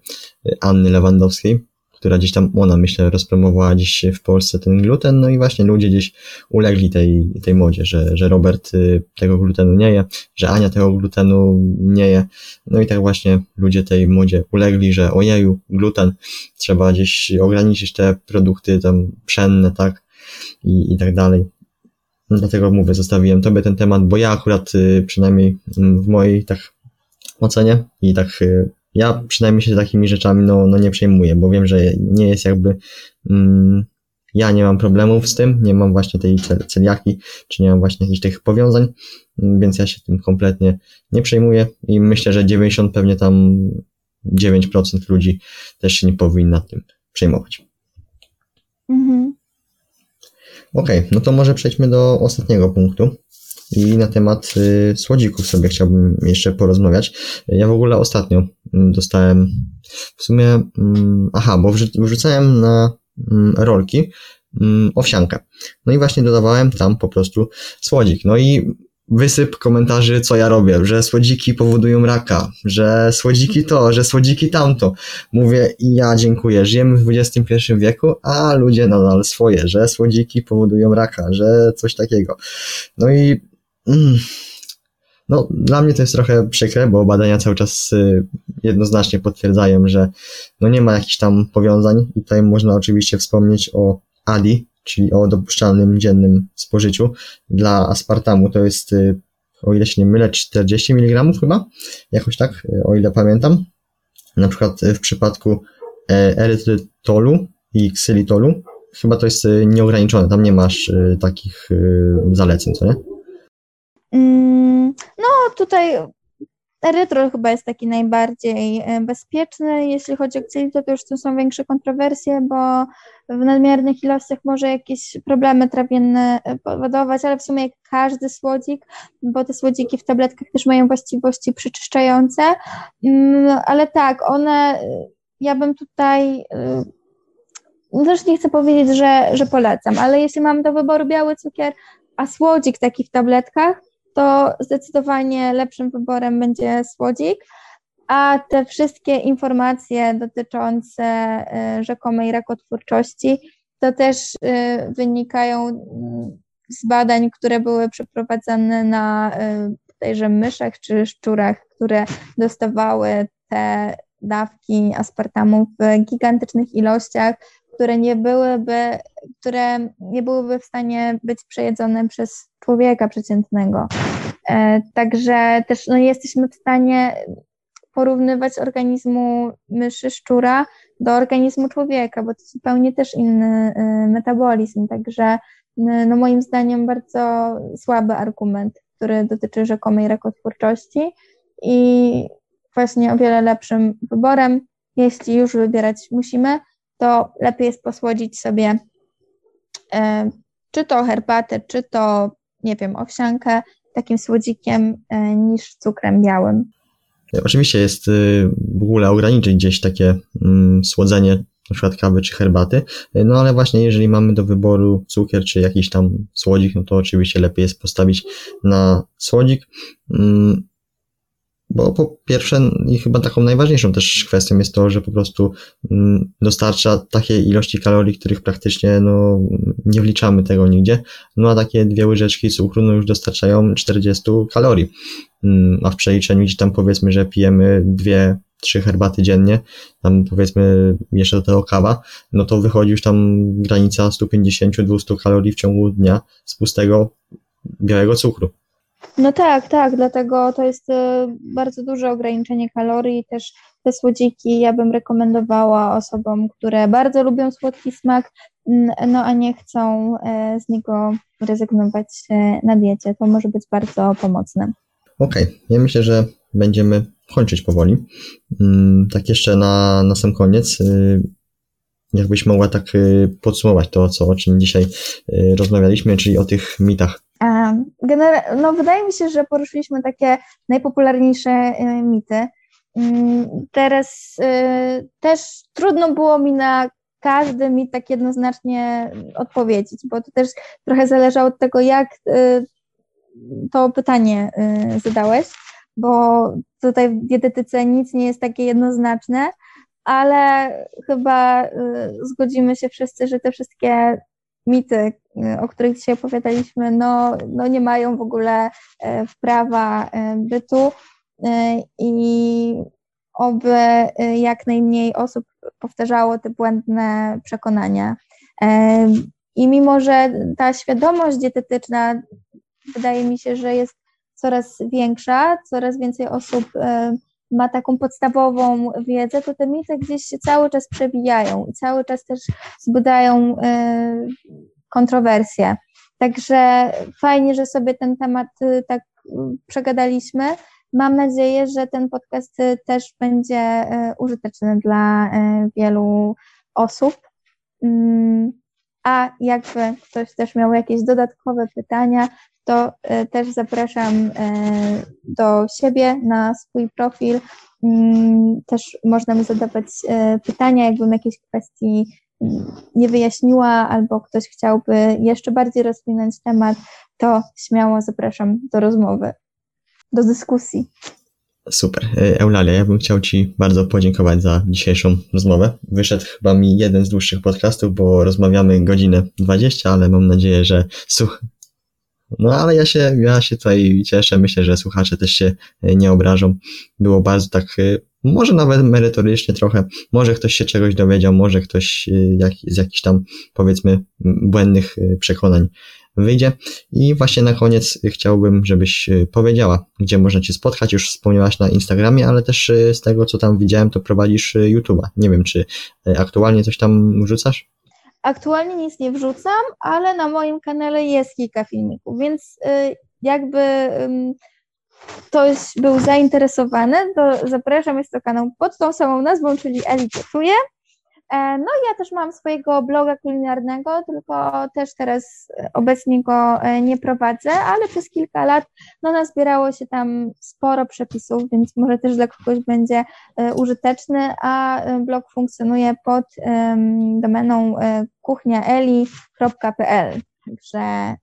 Anny Lewandowskiej, która gdzieś tam, ona myślę, rozpromowała dziś w Polsce ten gluten, no i właśnie ludzie gdzieś ulegli tej, tej modzie, że, że Robert y, tego glutenu nie je, że Ania tego glutenu nie je, no i tak właśnie ludzie tej modzie ulegli, że ojeju, gluten, trzeba gdzieś ograniczyć te produkty tam pszenne, tak, i, i tak dalej. Dlatego mówię, zostawiłem tobie ten temat, bo ja akurat y, przynajmniej w mojej tak ocenie i tak y, ja przynajmniej się takimi rzeczami no, no nie przejmuję, bo wiem, że nie jest jakby mm, ja nie mam problemów z tym, nie mam właśnie tej celiaki, czy nie mam właśnie jakichś tych powiązań, więc ja się tym kompletnie nie przejmuję i myślę, że 90 pewnie tam 9% ludzi też się nie powinna tym przejmować. Mhm. Okej, okay, no to może przejdźmy do ostatniego punktu. I na temat y, słodzików sobie chciałbym jeszcze porozmawiać. Ja w ogóle ostatnio mm, dostałem w sumie, mm, aha, bo wrzucałem na mm, rolki owsiankę. No i właśnie dodawałem tam po prostu słodzik. No i wysyp komentarzy, co ja robię, że słodziki powodują raka, że słodziki to, że słodziki tamto. Mówię i ja dziękuję, żyjemy w XXI wieku, a ludzie nadal swoje, że słodziki powodują raka, że coś takiego. No i mm, no, dla mnie to jest trochę przykre, bo badania cały czas y, jednoznacznie potwierdzają, że no nie ma jakichś tam powiązań i tutaj można oczywiście wspomnieć o ADI, czyli o dopuszczalnym dziennym spożyciu. Dla aspartamu to jest, y, o ile się nie mylę, 40 mg chyba, jakoś tak, y, o ile pamiętam. Na przykład w przypadku e, erytrytolu i ksylitolu chyba to jest nieograniczone, tam nie masz takich zaleceń, co nie? Mm, no tutaj erytrol chyba jest taki najbardziej e, bezpieczny. Jeśli chodzi o ksylitol, to już tu są większe kontrowersje, bo w nadmiernych ilościach może jakieś problemy trawienne e, powodować, ale w sumie jak każdy słodzik, bo te słodziki w tabletkach też mają właściwości przeczyszczające, mm, ale tak, one, ja bym tutaj e, też nie chcę powiedzieć, że, że polecam, ale jeśli mam do wyboru biały cukier, a słodzik taki w tabletkach, to zdecydowanie lepszym wyborem będzie słodzik, a te wszystkie informacje dotyczące y, rzekomej rakotwórczości to też y, wynikają mm, z badań, które były przeprowadzane na y, tejże myszach czy szczurach, które dostawały te dawki aspartamu w gigantycznych ilościach, które nie byłyby, które nie byłyby w stanie być przejedzone przez człowieka przeciętnego. E, także też no, jesteśmy w stanie porównywać organizmu myszy, szczura do organizmu człowieka, bo to zupełnie też inny e, metabolizm. Także no, moim zdaniem bardzo słaby argument, który dotyczy rzekomej rakotwórczości i właśnie o wiele lepszym wyborem, jeśli już wybierać musimy, to lepiej jest posłodzić sobie e, czy to herbatę, czy to, nie wiem, owsiankę takim słodzikiem e, niż cukrem białym. Oczywiście jest y, w ogóle ograniczyć gdzieś takie mm, słodzenie na przykład kawy czy herbaty, no ale właśnie jeżeli mamy do wyboru cukier czy jakiś tam słodzik, no to oczywiście lepiej jest postawić na słodzik. Mm, bo po pierwsze, i chyba taką najważniejszą też kwestią jest to, że po prostu mm, dostarcza takiej ilości kalorii, których praktycznie no, nie wliczamy tego nigdzie. No a takie dwie łyżeczki cukru no, już dostarczają 40 kalorii. Mm, a w przeliczeniu gdzieś tam powiedzmy, że pijemy dwie, trzy herbaty dziennie, tam powiedzmy jeszcze do tego kawa, no to wychodzi już tam granica 150-200 kalorii w ciągu dnia z pustego białego cukru. No tak, tak, dlatego to jest e, bardzo duże ograniczenie kalorii. Też te słodziki ja bym rekomendowała osobom, które bardzo lubią słodki smak, no a nie chcą e, z niego rezygnować e, na diecie. To może być bardzo pomocne. Okej, okay. ja myślę, że będziemy kończyć powoli. Mm, tak jeszcze na, na sam koniec, y, jakbyś mogła tak y, podsumować to, co, o czym dzisiaj y, rozmawialiśmy, czyli o tych mitach. Gener- no, wydaje mi się, że poruszyliśmy takie najpopularniejsze mity. Mm, teraz też trudno było mi na każdy mit tak jednoznacznie odpowiedzieć, bo to też trochę zależało od tego, jak to pytanie zadałeś bo tutaj w dietetyce nic nie jest takie jednoznaczne, ale chyba zgodzimy się wszyscy, że te wszystkie mity, o których dzisiaj opowiadaliśmy, no, no nie mają w ogóle prawa y, bytu i oby jak najmniej osób powtarzało te błędne przekonania. I mimo, że ta świadomość dietetyczna wydaje mi się, że jest coraz większa, coraz więcej osób e, ma taką podstawową wiedzę, to te mity gdzieś się cały czas przebijają i cały czas też wzbudzają e, kontrowersje. Także fajnie, że sobie ten temat e, tak przegadaliśmy. Mam nadzieję, że ten podcast też będzie użyteczny dla wielu osób. Mm, a jakby ktoś też miał jakieś dodatkowe pytania, to też zapraszam do siebie na swój profil. Mm, też można mi zadawać pytania, jakbym jakiejś kwestii nie wyjaśniła, albo ktoś chciałby jeszcze bardziej rozwinąć temat, to śmiało zapraszam do rozmowy, do dyskusji. Super. Eulalia, ja bym chciał Ci bardzo podziękować za dzisiejszą rozmowę. Wyszedł chyba mi jeden z dłuższych podcastów, bo rozmawiamy godzinę 20, ale mam nadzieję, że słuch no ale ja się, ja się tutaj cieszę, myślę, że słuchacze też się e, nie obrażą. Było bardzo tak, e, może nawet merytorycznie trochę, może ktoś się czegoś dowiedział, może ktoś e, jak, z jakichś tam powiedzmy błędnych przekonań wyjdzie. I właśnie na koniec chciałbym, żebyś powiedziała, gdzie można Cię spotkać. Już wspomniałaś na Instagramie, ale też z tego, co tam widziałem, to prowadzisz YouTube'a. Nie wiem, czy aktualnie coś tam wrzucasz? Aktualnie nic nie wrzucam, ale na moim kanale jest kilka filmików, więc y, jakby ktoś był zainteresowany, to zapraszam, jest to kanał pod tą samą nazwą, czyli Eli Gotuje. E, no ja też mam swojego bloga kulinarnego, tylko też teraz obecnie go e, nie prowadzę, ale przez kilka lat no nazbierało się tam sporo przepisów, więc może też dla kogoś będzie e, użyteczny, a blog funkcjonuje pod domeną kuchniaeli.pl, także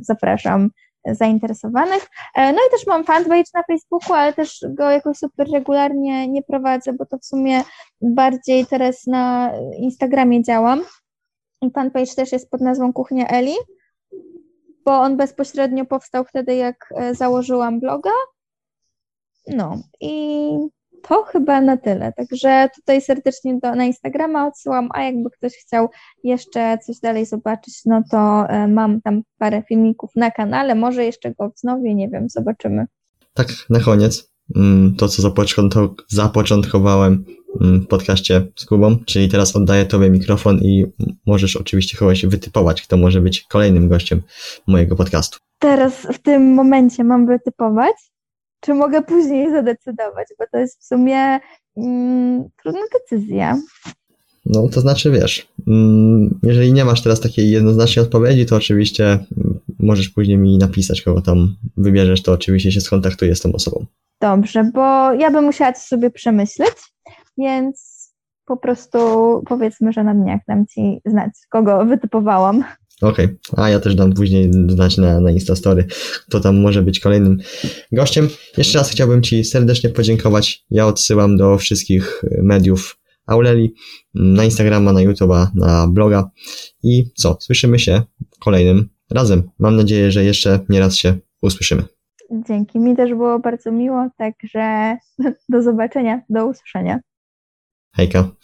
zapraszam zainteresowanych. E, no i też mam fanpage na Facebooku, ale też go jakoś super regularnie nie prowadzę, bo to w sumie bardziej teraz na Instagramie działam. Fanpage też jest pod nazwą Kuchnia Eli, bo on bezpośrednio powstał wtedy, jak e, założyłam bloga. No i to chyba na tyle. Także tutaj serdecznie do, na Instagrama odsyłam, a jakby ktoś chciał jeszcze coś dalej zobaczyć, no to e, mam tam parę filmików na kanale, może jeszcze go wznowię, nie wiem, zobaczymy. Tak, na koniec mm, to, co zapoczątkowałem mm, w podcaście z Kubą, czyli teraz oddaję Tobie mikrofon i możesz oczywiście kogoś wytypować, kto może być kolejnym gościem mojego podcastu. Teraz w tym momencie mam wytypować? Czy mogę później zadecydować, bo to jest w sumie mm, trudna decyzja. No, to znaczy, wiesz, mm, jeżeli nie masz teraz takiej jednoznacznej odpowiedzi, to oczywiście mm, możesz później mi napisać, kogo tam wybierzesz, to oczywiście się skontaktuję z tą osobą. Dobrze, bo ja bym musiała to sobie przemyśleć, więc po prostu powiedzmy, że na dniach dam Ci znać, kogo wytypowałam. Okej, okay. a ja też dam później znać na, na Instastory, kto tam może być kolejnym gościem. Jeszcze raz chciałbym Ci serdecznie podziękować. Ja odsyłam do wszystkich mediów Auleli, na Instagrama, na YouTube'a, na bloga i co, słyszymy się kolejnym razem. Mam nadzieję, że jeszcze nie raz się usłyszymy. Dzięki, mi też było bardzo miło, także do zobaczenia, do usłyszenia. Hejka.